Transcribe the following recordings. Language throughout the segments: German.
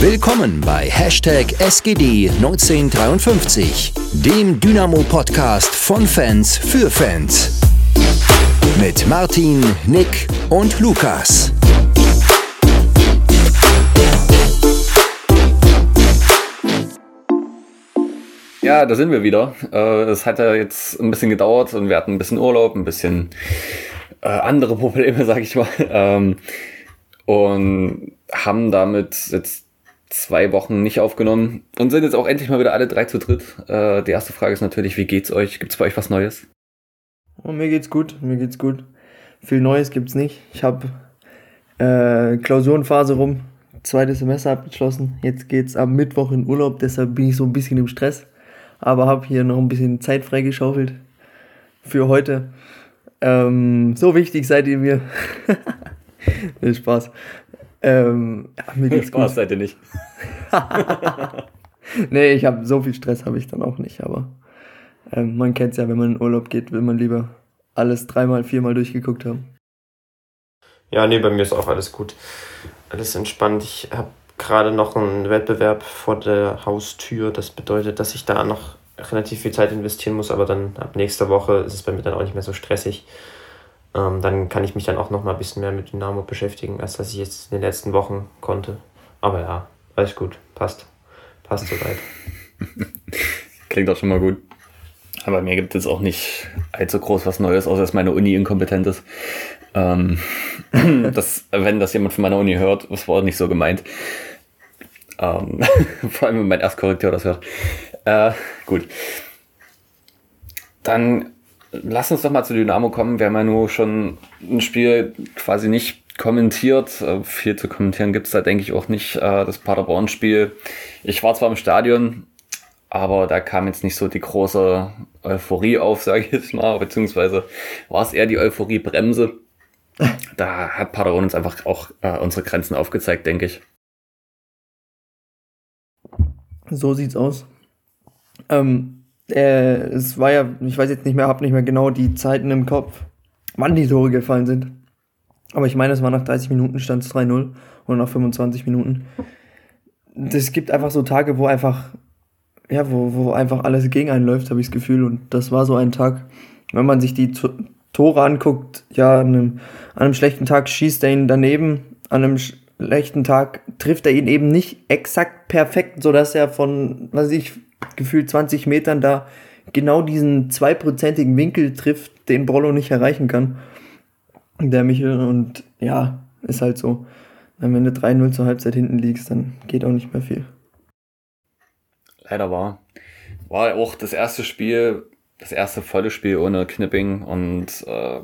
Willkommen bei Hashtag SGD1953, dem Dynamo-Podcast von Fans für Fans. Mit Martin, Nick und Lukas. Ja, da sind wir wieder. Äh, es hat ja jetzt ein bisschen gedauert und wir hatten ein bisschen Urlaub, ein bisschen äh, andere Probleme, sag ich mal. Ähm, und haben damit jetzt zwei Wochen nicht aufgenommen und sind jetzt auch endlich mal wieder alle drei zu dritt. Äh, die erste Frage ist natürlich, wie geht's euch? Gibt's bei euch was Neues? Oh, mir geht's gut, mir geht's gut. Viel Neues gibt's nicht. Ich habe äh, Klausurenphase rum, zweites Semester abgeschlossen. Jetzt geht's am Mittwoch in Urlaub, deshalb bin ich so ein bisschen im Stress. Aber habe hier noch ein bisschen Zeit freigeschaufelt für heute. Ähm, so wichtig seid ihr mir. nee, Spaß. Ähm, ja, mir geht's Spaß gut. seid ihr nicht. nee, ich habe so viel Stress habe ich dann auch nicht, aber ähm, man kennt's ja, wenn man in Urlaub geht, will man lieber alles dreimal, viermal durchgeguckt haben. Ja, nee, bei mir ist auch alles gut. Alles entspannt. Ich habe gerade noch einen Wettbewerb vor der Haustür. Das bedeutet, dass ich da noch relativ viel Zeit investieren muss, aber dann ab nächster Woche ist es bei mir dann auch nicht mehr so stressig. Ähm, dann kann ich mich dann auch noch mal ein bisschen mehr mit Dynamo beschäftigen, als dass ich jetzt in den letzten Wochen konnte. Aber ja, alles gut. Passt. Passt soweit. Klingt auch schon mal gut. Aber mir gibt es auch nicht allzu groß was Neues, außer dass meine Uni inkompetent ist. Ähm, das, wenn das jemand von meiner Uni hört, das war nicht so gemeint. Ähm, vor allem, wenn mein Erstkorrektor das hört. Äh, gut. Dann lass uns doch mal zu Dynamo kommen. Wir haben ja nur schon ein Spiel quasi nicht kommentiert. Äh, Viel zu kommentieren gibt es da, denke ich, auch nicht. Äh, Das Paderborn-Spiel. Ich war zwar im Stadion, aber da kam jetzt nicht so die große Euphorie auf, sage ich jetzt mal, beziehungsweise war es eher die Euphorie-Bremse. Da hat Paderborn uns einfach auch äh, unsere Grenzen aufgezeigt, denke ich. So sieht's aus. Ähm, äh, es war ja, ich weiß jetzt nicht mehr, hab nicht mehr genau die Zeiten im Kopf, wann die Tore gefallen sind. Aber ich meine, es war nach 30 Minuten stand es 3-0 oder nach 25 Minuten. Es gibt einfach so Tage, wo einfach, ja, wo, wo einfach alles gegen einen läuft, habe ich das Gefühl. Und das war so ein Tag, wenn man sich die Tore anguckt, ja, an einem, an einem schlechten Tag schießt er ihn daneben, an einem schlechten Tag trifft er ihn eben nicht exakt perfekt, sodass er von, was ich, gefühlt 20 Metern da genau diesen zweiprozentigen Winkel trifft, den Brollo nicht erreichen kann. Der Michel und ja, ist halt so. Wenn du 3-0 zur Halbzeit hinten liegst, dann geht auch nicht mehr viel. Leider war. War auch das erste Spiel, das erste volle Spiel ohne Knipping und äh,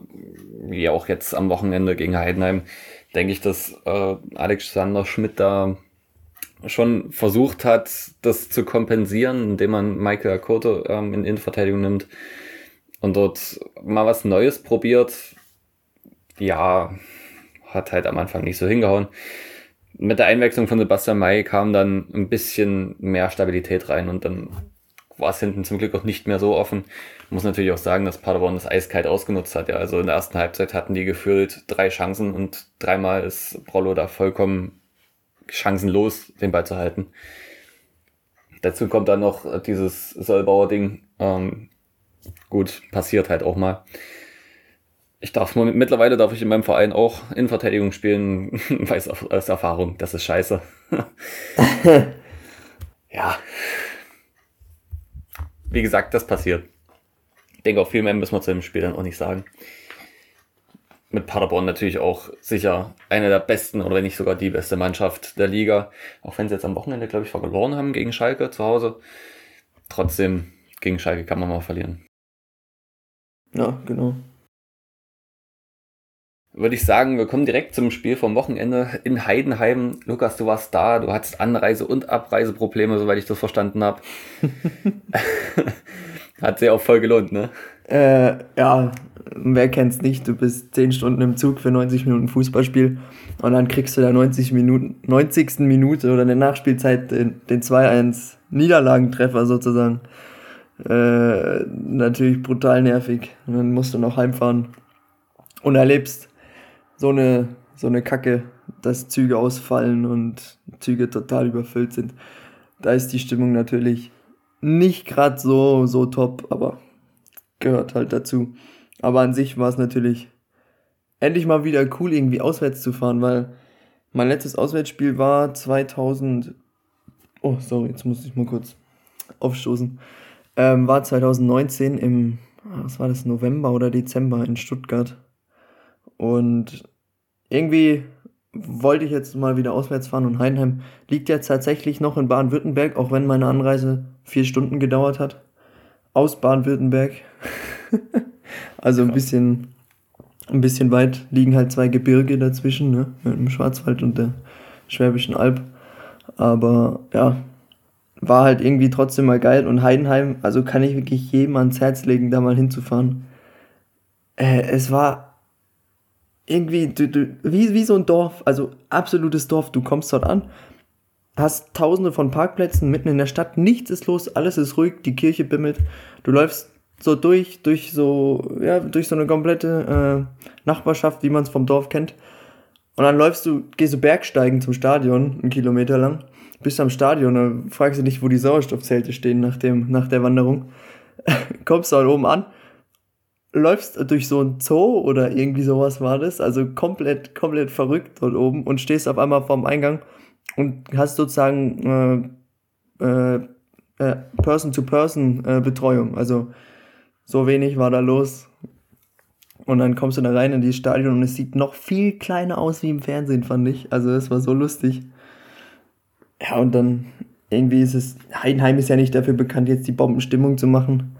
wie auch jetzt am Wochenende gegen Heidenheim, denke ich, dass äh, Alexander Schmidt da schon versucht hat, das zu kompensieren, indem man Michael Akoto ähm, in Innenverteidigung nimmt und dort mal was Neues probiert. Ja, hat halt am Anfang nicht so hingehauen. Mit der Einwechslung von Sebastian May kam dann ein bisschen mehr Stabilität rein und dann war es hinten zum Glück auch nicht mehr so offen. Muss natürlich auch sagen, dass Paderborn das eiskalt ausgenutzt hat. Ja, also in der ersten Halbzeit hatten die gefühlt drei Chancen und dreimal ist Brollo da vollkommen chancenlos, den Ball zu halten. Dazu kommt dann noch dieses Sollbauer Ding. Ähm, gut, passiert halt auch mal. Ich darf mittlerweile darf ich in meinem Verein auch Innenverteidigung spielen, weiß aus Erfahrung, das ist scheiße. ja. Wie gesagt, das passiert. Ich denke, auch viel mehr müssen wir zu dem Spiel dann auch nicht sagen. Mit Paderborn natürlich auch sicher eine der besten oder wenn nicht sogar die beste Mannschaft der Liga. Auch wenn sie jetzt am Wochenende, glaube ich, verloren haben gegen Schalke zu Hause. Trotzdem, gegen Schalke kann man mal verlieren. Ja, genau. Würde ich sagen, wir kommen direkt zum Spiel vom Wochenende in Heidenheim. Lukas, du warst da, du hattest Anreise- und Abreiseprobleme, soweit ich das verstanden habe. Hat sich auch voll gelohnt, ne? Äh, ja, wer kennt's nicht? Du bist 10 Stunden im Zug für 90 Minuten Fußballspiel und dann kriegst du da 90 Minuten, 90. Minute oder in der Nachspielzeit den, den 2-1 Niederlagentreffer sozusagen. Äh, natürlich brutal nervig. Und dann musst du noch heimfahren und erlebst so eine, so eine Kacke, dass Züge ausfallen und Züge total überfüllt sind. Da ist die Stimmung natürlich nicht gerade so, so top, aber gehört halt dazu. Aber an sich war es natürlich endlich mal wieder cool, irgendwie auswärts zu fahren, weil mein letztes Auswärtsspiel war 2000. Oh, sorry, jetzt muss ich mal kurz aufstoßen. Ähm, war 2019 im, was war das, November oder Dezember in Stuttgart. Und irgendwie wollte ich jetzt mal wieder auswärts fahren und Heidenheim liegt ja tatsächlich noch in Baden-Württemberg, auch wenn meine Anreise vier Stunden gedauert hat. Aus Baden-Württemberg. also ein bisschen, ein bisschen weit liegen halt zwei Gebirge dazwischen, ne? Mit dem Schwarzwald und der Schwäbischen Alb. Aber ja, war halt irgendwie trotzdem mal geil. Und Heidenheim, also kann ich wirklich jedem ans Herz legen, da mal hinzufahren. Äh, es war irgendwie du, du, wie, wie so ein Dorf, also absolutes Dorf. Du kommst dort an, hast tausende von Parkplätzen mitten in der Stadt, nichts ist los, alles ist ruhig, die Kirche bimmelt. Du läufst so durch, durch so, ja, durch so eine komplette äh, Nachbarschaft, wie man es vom Dorf kennt. Und dann läufst du, gehst du Bergsteigen zum Stadion, einen Kilometer lang, bist am Stadion, dann fragst du dich, wo die Sauerstoffzelte stehen nach, dem, nach der Wanderung. Kommst du halt oben an, läufst durch so ein Zoo oder irgendwie sowas war das, also komplett, komplett verrückt dort oben und stehst auf einmal vorm Eingang und hast sozusagen äh, äh, äh, Person-to-Person-Betreuung. also so wenig war da los. Und dann kommst du da rein in dieses Stadion und es sieht noch viel kleiner aus wie im Fernsehen, fand ich. Also es war so lustig. Ja, und dann irgendwie ist es, Heidenheim ist ja nicht dafür bekannt, jetzt die Bombenstimmung zu machen,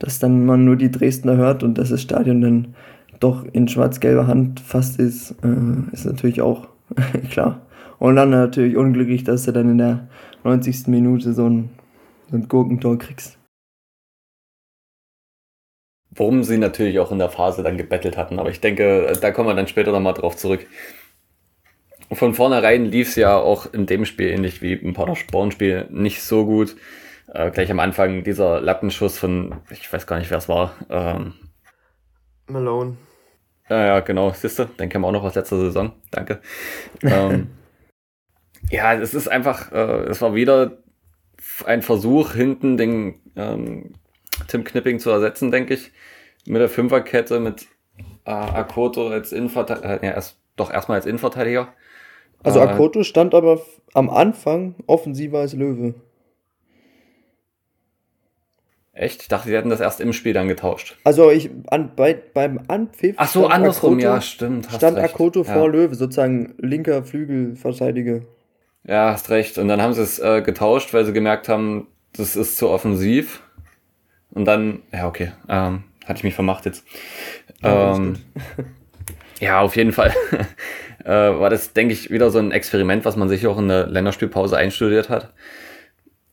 dass dann man nur die Dresdner hört und dass das Stadion dann doch in schwarz-gelber Hand fast ist, äh, ist natürlich auch klar. Und dann natürlich unglücklich, dass du dann in der 90. Minute so ein, so ein Gurkentor kriegst worum sie natürlich auch in der Phase dann gebettelt hatten. Aber ich denke, da kommen wir dann später nochmal drauf zurück. Von vornherein lief es ja auch in dem Spiel ähnlich wie im Paderborn-Spiel nicht so gut. Äh, gleich am Anfang dieser Lattenschuss von, ich weiß gar nicht, wer es war. Ähm, Malone. Ja, ja, genau, siehste, den kennen wir auch noch aus letzter Saison. Danke. ähm, ja, es ist einfach, äh, es war wieder ein Versuch, hinten den ähm, Tim Knipping zu ersetzen, denke ich. Mit der Fünferkette, mit äh, Akoto als Innenverteidiger, äh, ja, erst, doch erstmal als Innenverteidiger. Also äh, Akoto stand aber am Anfang offensiver als Löwe. Echt? Ich dachte, sie hätten das erst im Spiel dann getauscht. Also ich an, bei, beim Anpfiff. Ach so, andersrum, Akoto, ja, stimmt. stand recht. Akoto ja. vor Löwe, sozusagen linker Flügelverteidiger. Ja, hast recht. Und dann haben sie es äh, getauscht, weil sie gemerkt haben, das ist zu offensiv. Und dann, ja, okay, ähm, hatte ich mich vermacht jetzt. Ja, ähm, ja auf jeden Fall äh, war das, denke ich, wieder so ein Experiment, was man sich auch in der Länderspielpause einstudiert hat.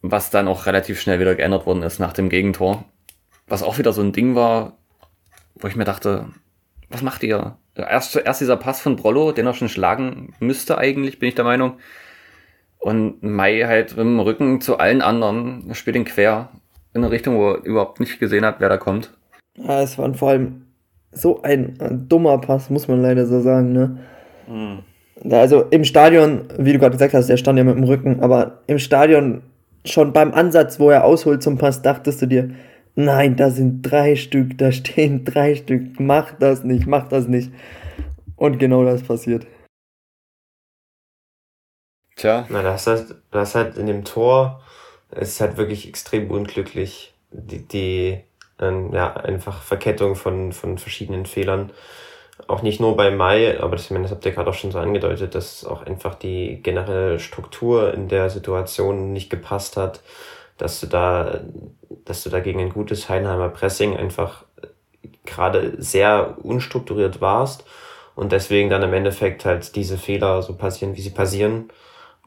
Was dann auch relativ schnell wieder geändert worden ist nach dem Gegentor. Was auch wieder so ein Ding war, wo ich mir dachte, was macht ihr? Erst, erst dieser Pass von Brollo, den er schon schlagen müsste eigentlich, bin ich der Meinung. Und Mai halt mit dem Rücken zu allen anderen, spielt ihn quer in eine Richtung, wo er überhaupt nicht gesehen hat, wer da kommt. Ja, es war vor allem so ein, ein dummer Pass, muss man leider so sagen, ne? Mhm. Also im Stadion, wie du gerade gesagt hast, der stand ja mit dem Rücken, aber im Stadion schon beim Ansatz, wo er ausholt zum Pass, dachtest du dir, nein, da sind drei Stück, da stehen drei Stück, mach das nicht, mach das nicht. Und genau das passiert. Tja. Na, das halt, das halt in dem Tor es ist halt wirklich extrem unglücklich, die, die ähm, ja, einfach Verkettung von, von verschiedenen Fehlern. Auch nicht nur bei Mai, aber das, das habt ihr gerade auch schon so angedeutet, dass auch einfach die generelle Struktur in der Situation nicht gepasst hat, dass du da, dass du da gegen ein gutes Heinheimer Pressing einfach gerade sehr unstrukturiert warst und deswegen dann im Endeffekt halt diese Fehler so passieren, wie sie passieren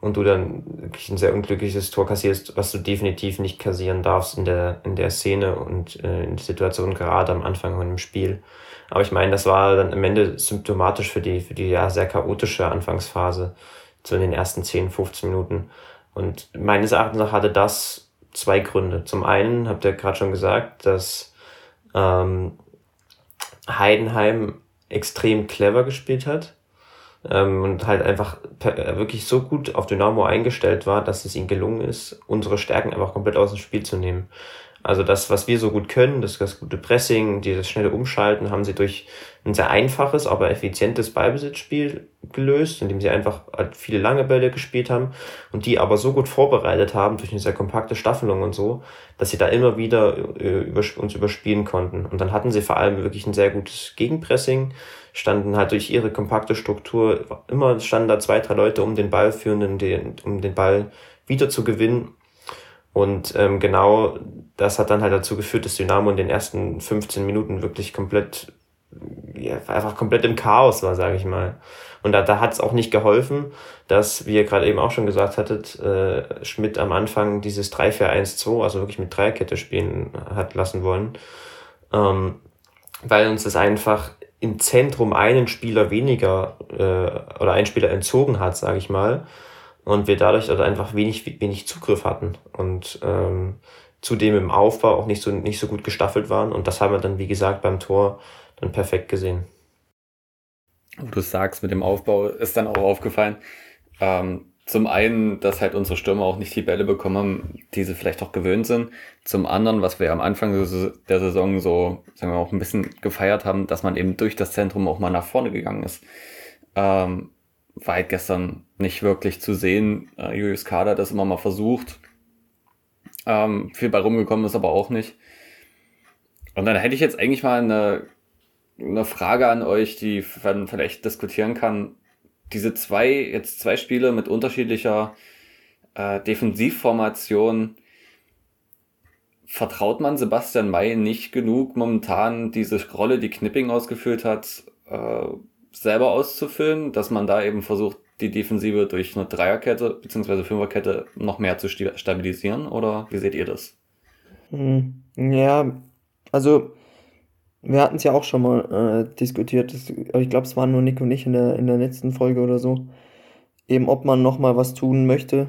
und du dann wirklich ein sehr unglückliches Tor kassierst, was du definitiv nicht kassieren darfst in der, in der Szene und äh, in der Situation gerade am Anfang von dem Spiel. Aber ich meine, das war dann am Ende symptomatisch für die, für die ja sehr chaotische Anfangsphase, so in den ersten 10, 15 Minuten. Und meines Erachtens hatte das zwei Gründe. Zum einen habt ihr gerade schon gesagt, dass ähm, Heidenheim extrem clever gespielt hat ähm, und halt einfach äh, wirklich so gut auf Dynamo eingestellt war, dass es ihnen gelungen ist, unsere Stärken einfach komplett aus dem Spiel zu nehmen. Also das, was wir so gut können, das, das gute Pressing, dieses schnelle Umschalten, haben sie durch ein sehr einfaches, aber effizientes Ballbesitzspiel gelöst, indem sie einfach halt viele lange Bälle gespielt haben und die aber so gut vorbereitet haben durch eine sehr kompakte Staffelung und so, dass sie da immer wieder äh, über, uns überspielen konnten. Und dann hatten sie vor allem wirklich ein sehr gutes Gegenpressing, standen halt durch ihre kompakte Struktur immer standen da zwei, drei Leute um den Ball führenden, um den Ball wieder zu gewinnen und ähm, genau das hat dann halt dazu geführt, dass Dynamo in den ersten 15 Minuten wirklich komplett, ja, einfach komplett im Chaos war, sage ich mal. Und da, da hat es auch nicht geholfen, dass, wie ihr gerade eben auch schon gesagt hattet, äh, Schmidt am Anfang dieses 3-4-1-2, also wirklich mit Dreierkette spielen hat lassen wollen. Ähm, weil uns das einfach im Zentrum einen Spieler weniger äh, oder einen Spieler entzogen hat, sage ich mal und wir dadurch also einfach wenig, wenig Zugriff hatten und ähm, zudem im Aufbau auch nicht so, nicht so gut gestaffelt waren. Und das haben wir dann, wie gesagt, beim Tor dann perfekt gesehen. Wo du sagst, mit dem Aufbau ist dann auch aufgefallen. Ähm, zum einen, dass halt unsere Stürmer auch nicht die Bälle bekommen haben, die sie vielleicht auch gewöhnt sind. Zum anderen, was wir am Anfang der Saison so, sagen wir auch ein bisschen gefeiert haben, dass man eben durch das Zentrum auch mal nach vorne gegangen ist. Ähm, war halt gestern nicht wirklich zu sehen. Äh, Julius Kader hat das immer mal versucht. Ähm, viel bei rumgekommen ist aber auch nicht. Und dann hätte ich jetzt eigentlich mal eine, eine Frage an euch, die man vielleicht diskutieren kann. Diese zwei, jetzt zwei Spiele mit unterschiedlicher äh, Defensivformation, vertraut man Sebastian May nicht genug momentan diese Rolle, die Knipping ausgeführt hat, äh, selber auszufüllen, dass man da eben versucht, die Defensive durch eine Dreierkette bzw. Fünferkette noch mehr zu stabilisieren? Oder wie seht ihr das? Hm, ja, also wir hatten es ja auch schon mal äh, diskutiert. ich glaube, es waren nur Nick und ich in der, in der letzten Folge oder so. Eben, ob man noch mal was tun möchte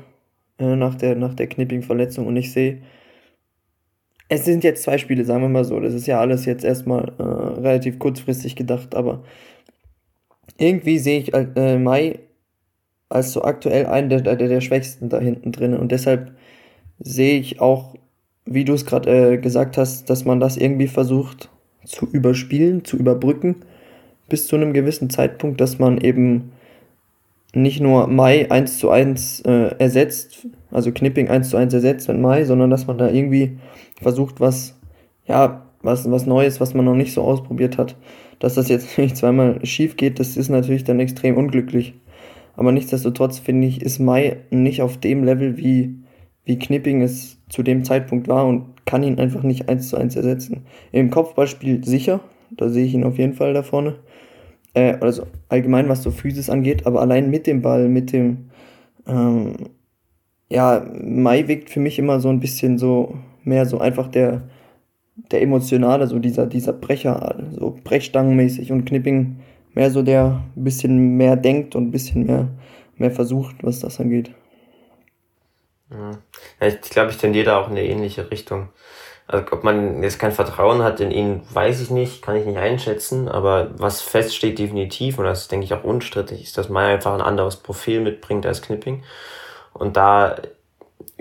äh, nach der, nach der Knipping-Verletzung. Und ich sehe, es sind jetzt zwei Spiele, sagen wir mal so. Das ist ja alles jetzt erstmal äh, relativ kurzfristig gedacht, aber irgendwie sehe ich äh, Mai als so aktuell einen der, der, der Schwächsten da hinten drin. Und deshalb sehe ich auch, wie du es gerade äh, gesagt hast, dass man das irgendwie versucht zu überspielen, zu überbrücken, bis zu einem gewissen Zeitpunkt, dass man eben nicht nur Mai 1 zu 1 äh, ersetzt, also Knipping 1 zu 1 ersetzt mit Mai, sondern dass man da irgendwie versucht, was, ja, was, was Neues, was man noch nicht so ausprobiert hat, dass das jetzt nicht zweimal schief geht, das ist natürlich dann extrem unglücklich. Aber nichtsdestotrotz finde ich, ist Mai nicht auf dem Level, wie, wie Knipping es zu dem Zeitpunkt war und kann ihn einfach nicht eins zu eins ersetzen. Im Kopfballspiel sicher, da sehe ich ihn auf jeden Fall da vorne. Äh, also allgemein, was so Physis angeht, aber allein mit dem Ball, mit dem, ähm, ja, Mai wirkt für mich immer so ein bisschen so, mehr so einfach der, der emotionale, so dieser, dieser Brecher, so Brechstangenmäßig und Knipping mehr so der ein bisschen mehr denkt und ein bisschen mehr, mehr versucht, was das angeht. Ja. Ich glaube, ich tendiere da auch in eine ähnliche Richtung. Also, ob man jetzt kein Vertrauen hat in ihn, weiß ich nicht, kann ich nicht einschätzen, aber was feststeht definitiv, und das denke ich auch unstrittig, ist, dass Meyer einfach ein anderes Profil mitbringt als Knipping. Und da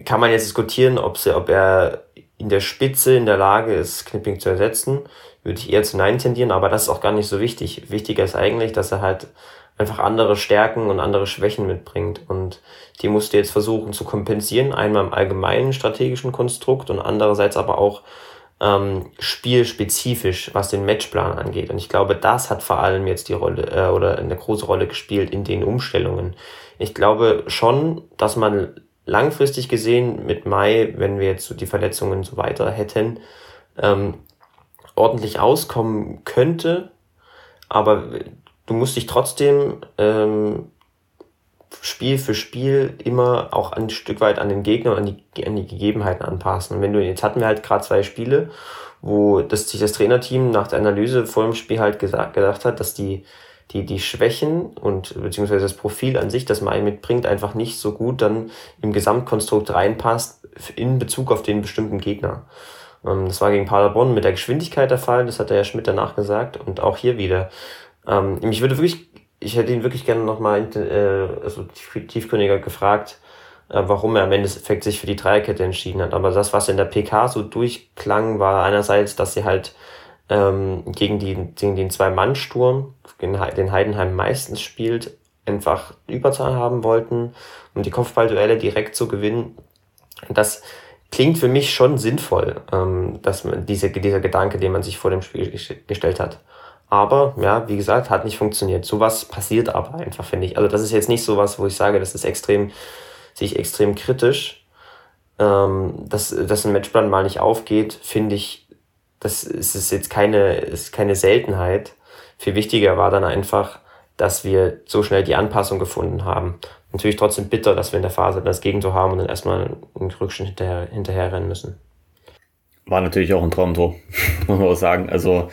kann man jetzt diskutieren, ob, sie, ob er in der Spitze in der Lage ist, Knipping zu ersetzen, würde ich eher zu Nein tendieren, aber das ist auch gar nicht so wichtig. Wichtiger ist eigentlich, dass er halt einfach andere Stärken und andere Schwächen mitbringt. Und die musst du jetzt versuchen zu kompensieren, einmal im allgemeinen strategischen Konstrukt und andererseits aber auch ähm, spielspezifisch, was den Matchplan angeht. Und ich glaube, das hat vor allem jetzt die Rolle äh, oder eine große Rolle gespielt in den Umstellungen. Ich glaube schon, dass man langfristig gesehen mit Mai, wenn wir jetzt so die Verletzungen so weiter hätten, ähm, ordentlich auskommen könnte, aber du musst dich trotzdem ähm, Spiel für Spiel immer auch ein Stück weit an den Gegner und an die, an die Gegebenheiten anpassen. Und wenn du, jetzt hatten wir halt gerade zwei Spiele, wo das, sich das Trainerteam nach der Analyse vor dem Spiel halt gesagt, gedacht hat, dass die die, die Schwächen und beziehungsweise das Profil an sich, das man mitbringt, einfach nicht so gut dann im Gesamtkonstrukt reinpasst in Bezug auf den bestimmten Gegner. Ähm, das war gegen Paderborn mit der Geschwindigkeit der Fall, das hat der Herr Schmidt danach gesagt und auch hier wieder. Ähm, mich würde wirklich ich hätte ihn wirklich gerne nochmal äh, also tiefgründiger gefragt, äh, warum er am Endeffekt sich für die Dreierkette entschieden hat. Aber das, was in der PK so durchklang, war einerseits, dass sie halt ähm, gegen, die, gegen den Zwei-Mann-Sturm, den Heidenheim meistens spielt, einfach Überzahl haben wollten, um die Kopfballduelle direkt zu gewinnen. Das klingt für mich schon sinnvoll, ähm, dass man diese, dieser Gedanke, den man sich vor dem Spiel gestellt hat. Aber ja, wie gesagt, hat nicht funktioniert. Sowas passiert aber einfach, finde ich. Also das ist jetzt nicht sowas, wo ich sage, das ist extrem, sehe extrem kritisch. Ähm, dass, dass ein Matchplan mal nicht aufgeht, finde ich, das ist jetzt keine, ist keine Seltenheit. Viel wichtiger war dann einfach, dass wir so schnell die Anpassung gefunden haben. Natürlich trotzdem bitter, dass wir in der Phase das Gegentor haben und dann erstmal einen Rückschritt hinterher, rennen müssen. War natürlich auch ein Traumtor, muss man auch sagen. Also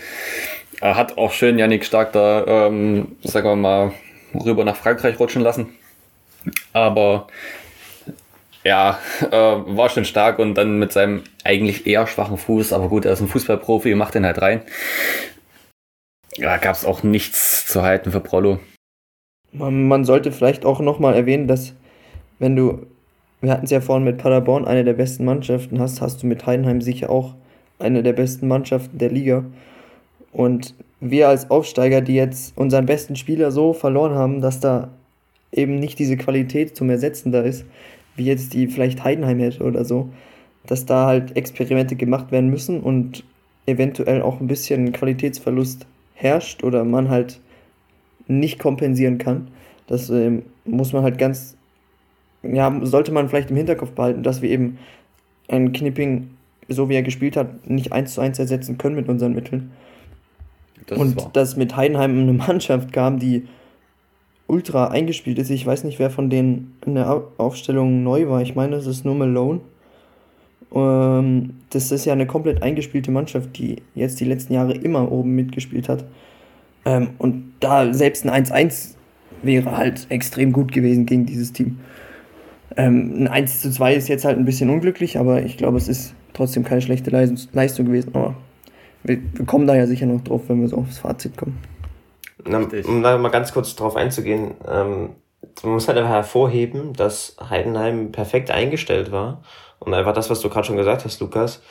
hat auch schön Yannick Stark da, ähm, sagen wir mal, rüber nach Frankreich rutschen lassen. Aber ja, äh, war schon stark und dann mit seinem eigentlich eher schwachen Fuß, aber gut, er ist ein Fußballprofi, macht den halt rein. Ja, gab es auch nichts zu halten für Prollo. Man, man sollte vielleicht auch nochmal erwähnen, dass wenn du, wir hatten es ja vorhin mit Paderborn, eine der besten Mannschaften hast, hast du mit Heidenheim sicher auch eine der besten Mannschaften der Liga. Und wir als Aufsteiger, die jetzt unseren besten Spieler so verloren haben, dass da eben nicht diese Qualität zum Ersetzen da ist, wie jetzt die vielleicht Heidenheim hätte oder so, dass da halt Experimente gemacht werden müssen und eventuell auch ein bisschen Qualitätsverlust herrscht oder man halt nicht kompensieren kann. Das ähm, muss man halt ganz, ja, sollte man vielleicht im Hinterkopf behalten, dass wir eben ein Knipping, so wie er gespielt hat, nicht eins zu eins ersetzen können mit unseren Mitteln. Das und dass mit Heidenheim eine Mannschaft kam, die ultra eingespielt ist. Ich weiß nicht, wer von denen in der Aufstellung neu war. Ich meine, es ist nur Malone. Ähm, das ist ja eine komplett eingespielte Mannschaft, die jetzt die letzten Jahre immer oben mitgespielt hat. Ähm, und da selbst ein 1-1 wäre halt extrem gut gewesen gegen dieses Team. Ähm, ein 1 zu 2 ist jetzt halt ein bisschen unglücklich, aber ich glaube, es ist trotzdem keine schlechte Leistung gewesen. Aber wir, wir kommen da ja sicher noch drauf, wenn wir so aufs Fazit kommen. Na, um da mal ganz kurz drauf einzugehen, ähm, man muss halt einfach hervorheben, dass Heidenheim perfekt eingestellt war und einfach das, was du gerade schon gesagt hast, Lukas,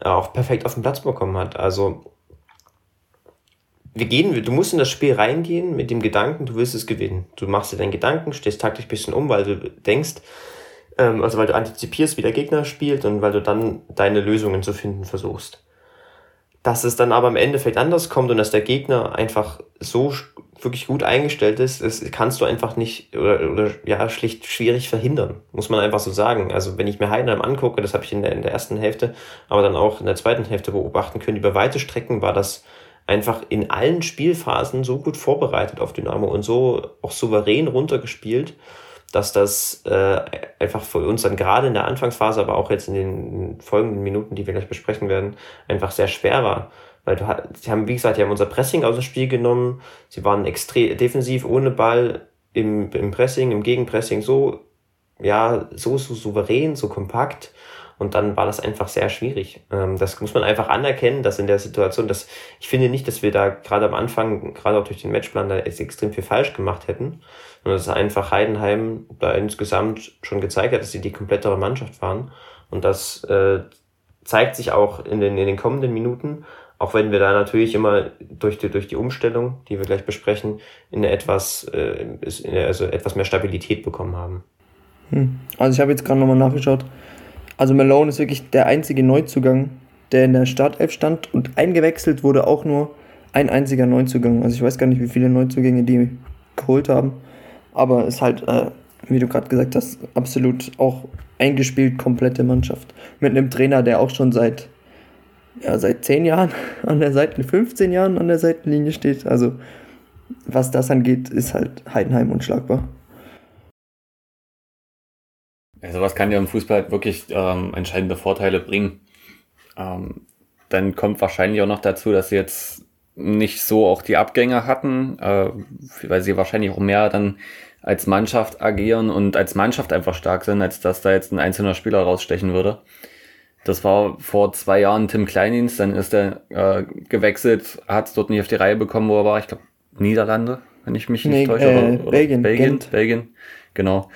auch perfekt auf den Platz bekommen hat. Also wir gehen, du musst in das Spiel reingehen mit dem Gedanken, du willst es gewinnen. Du machst dir deinen Gedanken, stehst taktisch ein bisschen um, weil du denkst, ähm, also weil du antizipierst, wie der Gegner spielt und weil du dann deine Lösungen zu finden versuchst. Dass es dann aber im Endeffekt anders kommt und dass der Gegner einfach so wirklich gut eingestellt ist, das kannst du einfach nicht oder, oder ja schlicht schwierig verhindern, muss man einfach so sagen. Also wenn ich mir Heidenheim angucke, das habe ich in der, in der ersten Hälfte, aber dann auch in der zweiten Hälfte beobachten können, über weite Strecken war das einfach in allen Spielphasen so gut vorbereitet auf Dynamo und so auch souverän runtergespielt, dass das äh, einfach für uns dann gerade in der Anfangsphase, aber auch jetzt in den folgenden Minuten, die wir gleich besprechen werden, einfach sehr schwer war. Weil du, sie haben, wie gesagt, die haben unser Pressing aus dem Spiel genommen, sie waren extrem defensiv ohne Ball im, im Pressing, im Gegenpressing so, ja, so, so souverän, so kompakt und dann war das einfach sehr schwierig. Ähm, das muss man einfach anerkennen, dass in der Situation, dass ich finde nicht, dass wir da gerade am Anfang, gerade auch durch den Matchplan, da extrem viel falsch gemacht hätten. Sondern dass einfach Heidenheim da insgesamt schon gezeigt hat, dass sie die komplettere Mannschaft waren. Und das äh, zeigt sich auch in den, in den kommenden Minuten, auch wenn wir da natürlich immer durch die, durch die Umstellung, die wir gleich besprechen, in etwas, äh, in eine, also etwas mehr Stabilität bekommen haben. Hm. Also ich habe jetzt gerade nochmal nachgeschaut. Also Malone ist wirklich der einzige Neuzugang, der in der Startelf stand und eingewechselt wurde auch nur ein einziger Neuzugang. Also ich weiß gar nicht, wie viele Neuzugänge die geholt haben, aber ist halt, äh, wie du gerade gesagt hast, absolut auch eingespielt komplette Mannschaft. Mit einem Trainer, der auch schon seit ja, seit 10 Jahren an der Seite, 15 Jahren an der Seitenlinie steht. Also was das angeht, ist halt Heidenheim unschlagbar. Also was kann ja im Fußball halt wirklich ähm, entscheidende Vorteile bringen. Ähm, dann kommt wahrscheinlich auch noch dazu, dass sie jetzt nicht so auch die Abgänge hatten, äh, weil sie wahrscheinlich auch mehr dann als Mannschaft agieren und als Mannschaft einfach stark sind, als dass da jetzt ein einzelner Spieler rausstechen würde. Das war vor zwei Jahren Tim Kleinins, dann ist er äh, gewechselt, hat es dort nicht auf die Reihe bekommen, wo er war, ich glaube Niederlande, wenn ich mich nicht nee, täusche. Äh, oder, oder Belgien. Belgien, Belgien, genau.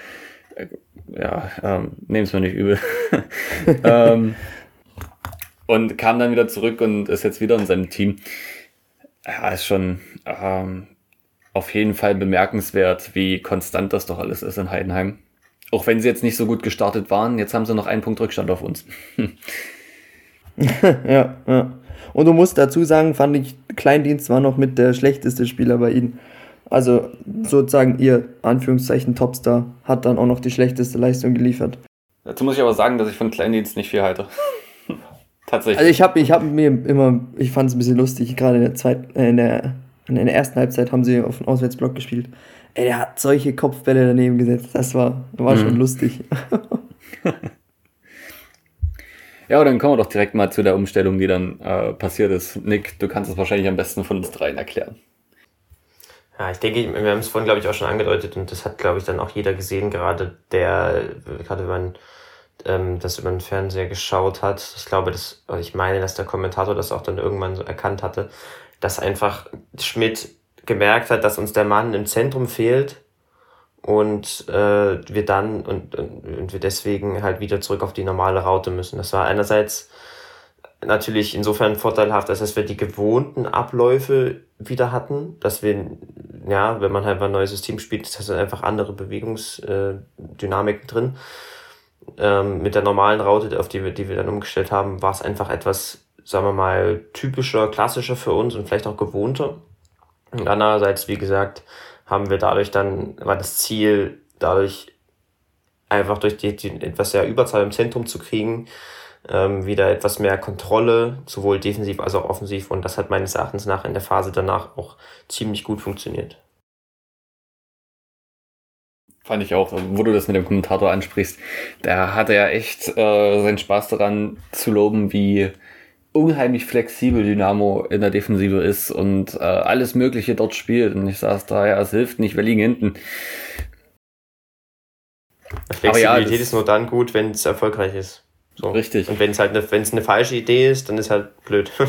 Äh, ja, ähm, nehmt es mir nicht übel. ähm, und kam dann wieder zurück und ist jetzt wieder in seinem Team. Ja, ist schon ähm, auf jeden Fall bemerkenswert, wie konstant das doch alles ist in Heidenheim. Auch wenn sie jetzt nicht so gut gestartet waren, jetzt haben sie noch einen Punkt Rückstand auf uns. ja, ja. Und du musst dazu sagen, fand ich, Kleindienst war noch mit der schlechteste Spieler bei ihnen. Also sozusagen ihr Anführungszeichen Topstar hat dann auch noch die schlechteste Leistung geliefert. Dazu muss ich aber sagen, dass ich von Kleindienst nicht viel halte. Tatsächlich. Also ich habe ich hab mir immer, ich fand es ein bisschen lustig, gerade in der Zeit, äh, in der, in der ersten Halbzeit haben sie auf dem Auswärtsblock gespielt. Ey, der hat solche Kopfbälle daneben gesetzt. Das war, war mhm. schon lustig. ja, dann kommen wir doch direkt mal zu der Umstellung, die dann äh, passiert ist. Nick, du kannst es wahrscheinlich am besten von uns dreien erklären. Ja, ich denke, wir haben es vorhin, glaube ich, auch schon angedeutet und das hat, glaube ich, dann auch jeder gesehen, gerade der, gerade wenn man ähm, das über den Fernseher geschaut hat. Ich glaube, das, also ich meine, dass der Kommentator das auch dann irgendwann so erkannt hatte, dass einfach Schmidt gemerkt hat, dass uns der Mann im Zentrum fehlt und äh, wir dann und, und, und wir deswegen halt wieder zurück auf die normale Raute müssen. Das war einerseits natürlich insofern vorteilhaft, dass wir die gewohnten Abläufe wieder hatten, dass wir, ja, wenn man halt ein neues System spielt, das hat einfach andere Bewegungsdynamiken drin. Ähm, mit der normalen Raute, auf die wir, die wir dann umgestellt haben, war es einfach etwas, sagen wir mal, typischer, klassischer für uns und vielleicht auch gewohnter. Und andererseits, wie gesagt, haben wir dadurch dann, war das Ziel, dadurch einfach durch die, die etwas sehr Überzahl im Zentrum zu kriegen, ähm, wieder etwas mehr Kontrolle, sowohl defensiv als auch offensiv. Und das hat meines Erachtens nach in der Phase danach auch ziemlich gut funktioniert. Fand ich auch, wo du das mit dem Kommentator ansprichst, der hatte ja echt äh, seinen Spaß daran zu loben, wie unheimlich flexibel Dynamo in der Defensive ist und äh, alles Mögliche dort spielt. Und ich saß da, ja, es hilft nicht, wir liegen hinten. Flexibilität ja, ist nur dann gut, wenn es erfolgreich ist. So. Richtig. Und wenn es halt eine, wenn es eine falsche Idee ist, dann ist halt blöd.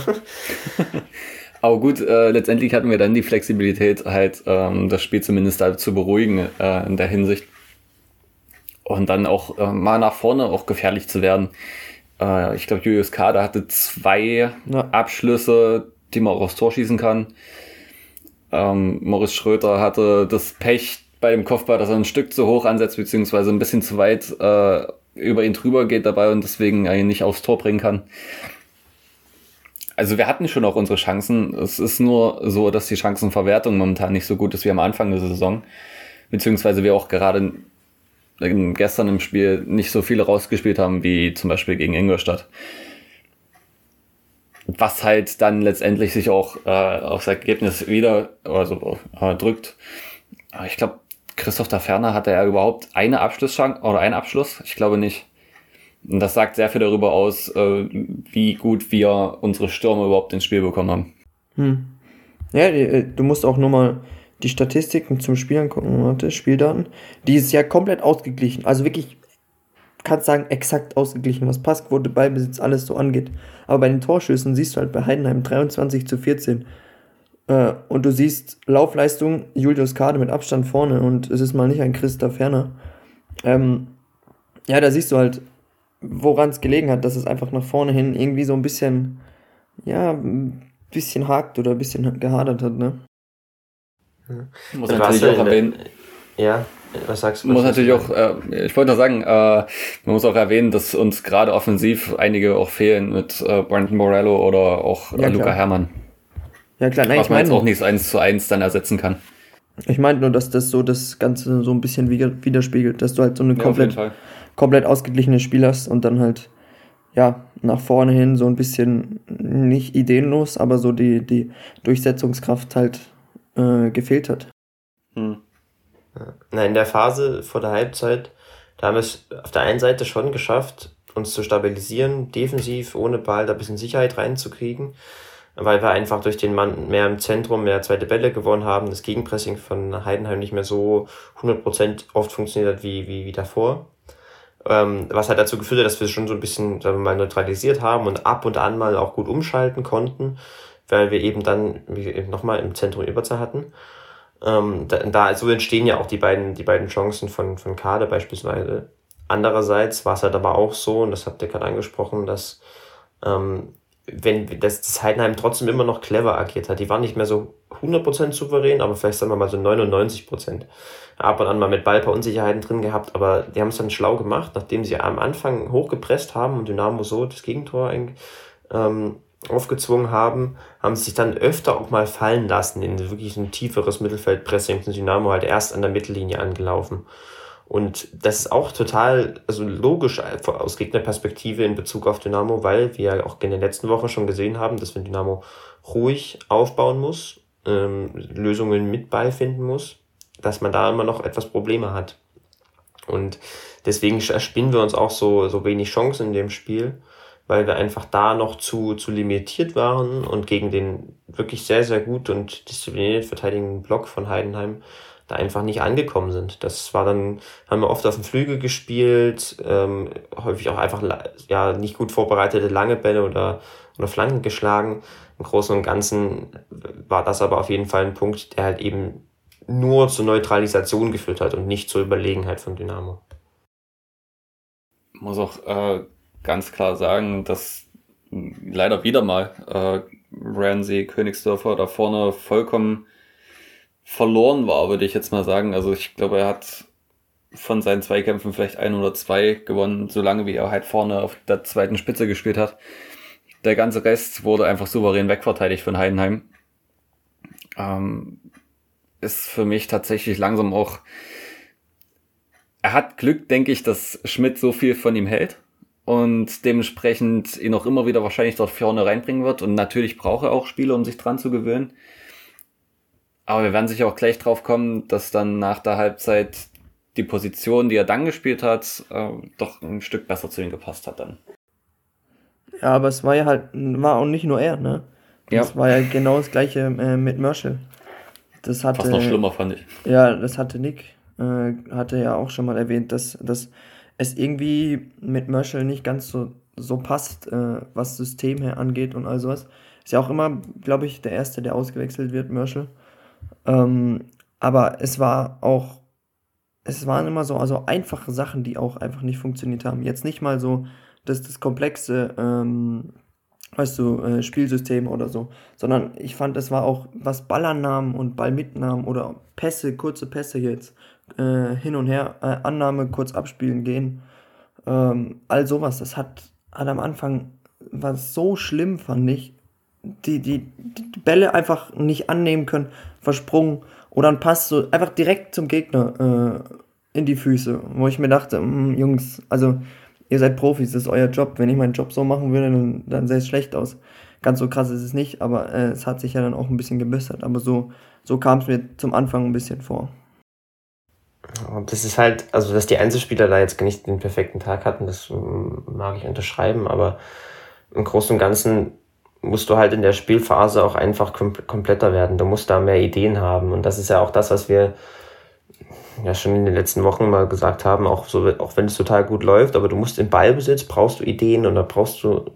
Aber gut, äh, letztendlich hatten wir dann die Flexibilität, halt ähm, das Spiel zumindest halt zu beruhigen äh, in der Hinsicht. Und dann auch äh, mal nach vorne auch gefährlich zu werden äh, ich glaube, Julius Kader hatte zwei ja. Abschlüsse, die man auch aufs Tor schießen kann. Ähm, Morris Schröter hatte das Pech bei dem Kopfball, dass er ein Stück zu hoch ansetzt, beziehungsweise ein bisschen zu weit äh, über ihn drüber geht dabei und deswegen ihn nicht aufs Tor bringen kann. Also wir hatten schon auch unsere Chancen. Es ist nur so, dass die Chancenverwertung momentan nicht so gut ist wie am Anfang der Saison. Beziehungsweise wir auch gerade gestern im Spiel nicht so viele rausgespielt haben wie zum Beispiel gegen Ingolstadt. Was halt dann letztendlich sich auch äh, aufs Ergebnis wieder also, äh, drückt. Ich glaube, Christoph da Ferner hatte ja überhaupt eine Abschlusschance oder einen Abschluss? Ich glaube nicht. Und das sagt sehr viel darüber aus, äh, wie gut wir unsere Stürme überhaupt ins Spiel bekommen haben. Hm. Ja, äh, du musst auch nur mal die Statistiken zum Spiel angucken, warte, Spieldaten, die ist ja komplett ausgeglichen. Also wirklich, kannst sagen, exakt ausgeglichen, was Passquote, Ballbesitz, alles so angeht. Aber bei den Torschüssen siehst du halt bei Heidenheim 23 zu 14. Äh, und du siehst Laufleistung, Julius Kade mit Abstand vorne und es ist mal nicht ein Christa Ferner. Ähm, ja, da siehst du halt, woran es gelegen hat, dass es einfach nach vorne hin irgendwie so ein bisschen, ja, ein bisschen hakt oder ein bisschen gehadert hat, ne? Muss natürlich auch erwähnen. Ja, was sagst du? Muss natürlich auch, äh, ich wollte nur sagen, äh, man muss auch erwähnen, dass uns gerade offensiv einige auch fehlen mit äh, Brandon Morello oder auch äh, ja, Luca Herrmann. Ja klar, nein, was man jetzt auch nichts eins zu eins dann ersetzen kann. Ich meinte nur, dass das so das Ganze so ein bisschen widerspiegelt, dass du halt so eine komplett, ja, komplett ausgeglichene Spiel hast und dann halt ja nach vorne hin so ein bisschen nicht ideenlos, aber so die, die Durchsetzungskraft halt äh, gefehlt hat. Hm. Na, in der Phase vor der Halbzeit, da haben wir es auf der einen Seite schon geschafft, uns zu stabilisieren, defensiv, ohne Ball da ein bisschen Sicherheit reinzukriegen, weil wir einfach durch den Mann mehr im Zentrum, mehr zweite Bälle gewonnen haben, das Gegenpressing von Heidenheim nicht mehr so 100% oft funktioniert hat wie, wie, wie davor. Ähm, was halt dazu geführt hat, dass wir es schon so ein bisschen, sagen wir mal, neutralisiert haben und ab und an mal auch gut umschalten konnten weil wir eben dann, nochmal im Zentrum Überzahl hatten. Ähm, da, da, so entstehen ja auch die beiden, die beiden Chancen von, von Kade beispielsweise. Andererseits war es halt aber auch so, und das habt ihr gerade angesprochen, dass ähm, wenn das, das Heidenheim trotzdem immer noch clever agiert hat. Die waren nicht mehr so 100% souverän, aber vielleicht sagen wir mal so 99%. Ab und an mal mit Ball paar Unsicherheiten drin gehabt, aber die haben es dann schlau gemacht, nachdem sie am Anfang hochgepresst haben und Dynamo so das Gegentor ähm, aufgezwungen haben, haben sie sich dann öfter auch mal fallen lassen in wirklich ein tieferes Mittelfeldpressing. Dynamo halt erst an der Mittellinie angelaufen. Und das ist auch total also logisch aus Gegnerperspektive in Bezug auf Dynamo, weil wir auch in den letzten Wochen schon gesehen haben, dass wenn Dynamo ruhig aufbauen muss, ähm, Lösungen mit beifinden muss, dass man da immer noch etwas Probleme hat. Und deswegen erspinnen wir uns auch so, so wenig Chancen in dem Spiel, weil wir einfach da noch zu, zu limitiert waren und gegen den wirklich sehr, sehr gut und diszipliniert verteidigenden Block von Heidenheim da einfach nicht angekommen sind. Das war dann, haben wir oft auf dem Flügel gespielt, ähm, häufig auch einfach ja nicht gut vorbereitete lange Bälle oder, oder Flanken geschlagen. Im Großen und Ganzen war das aber auf jeden Fall ein Punkt, der halt eben nur zur Neutralisation geführt hat und nicht zur Überlegenheit von Dynamo. Ich muss auch äh, ganz klar sagen, dass leider wieder mal äh, Ramsey Königsdörfer da vorne vollkommen verloren war, würde ich jetzt mal sagen. Also ich glaube, er hat von seinen Zweikämpfen vielleicht ein oder zwei gewonnen, solange wie er halt vorne auf der zweiten Spitze gespielt hat. Der ganze Rest wurde einfach souverän wegverteidigt von Heidenheim. Ähm, ist für mich tatsächlich langsam auch. Er hat Glück, denke ich, dass Schmidt so viel von ihm hält und dementsprechend ihn auch immer wieder wahrscheinlich dort vorne reinbringen wird. Und natürlich braucht er auch Spiele, um sich dran zu gewöhnen. Aber wir werden sicher auch gleich drauf kommen, dass dann nach der Halbzeit die Position, die er dann gespielt hat, äh, doch ein Stück besser zu ihm gepasst hat dann. Ja, aber es war ja halt, war auch nicht nur er, ne? Ja. Das war ja genau das gleiche äh, mit Merschel. Das hatte, Fast noch schlimmer, fand ich. Ja, das hatte Nick, äh, hatte ja auch schon mal erwähnt, dass, dass es irgendwie mit Merschel nicht ganz so, so passt, äh, was System her angeht und all sowas. Ist ja auch immer, glaube ich, der Erste, der ausgewechselt wird, Merschel. Ähm, aber es war auch, es waren immer so also einfache Sachen, die auch einfach nicht funktioniert haben. Jetzt nicht mal so das, das komplexe, ähm, weißt du, äh, Spielsystem oder so, sondern ich fand, es war auch, was Ballannahmen und Ballmitnahmen oder Pässe, kurze Pässe jetzt, äh, hin und her, äh, Annahme, kurz abspielen gehen, ähm, all sowas, das hat, hat am Anfang, war so schlimm, fand ich, die, die, die Bälle einfach nicht annehmen können, versprungen oder ein Pass so einfach direkt zum Gegner äh, in die Füße, wo ich mir dachte, mh, Jungs, also ihr seid Profis, das ist euer Job. Wenn ich meinen Job so machen würde, dann, dann sähe es schlecht aus. Ganz so krass ist es nicht, aber äh, es hat sich ja dann auch ein bisschen gebessert. Aber so, so kam es mir zum Anfang ein bisschen vor. Das ist halt, also dass die Einzelspieler da jetzt nicht den perfekten Tag hatten, das mag ich unterschreiben, aber im Großen und Ganzen musst du halt in der Spielphase auch einfach kom kompletter werden. Du musst da mehr Ideen haben. Und das ist ja auch das, was wir ja schon in den letzten Wochen mal gesagt haben, auch so, auch wenn es total gut läuft, aber du musst im Ballbesitz, brauchst du Ideen und da brauchst du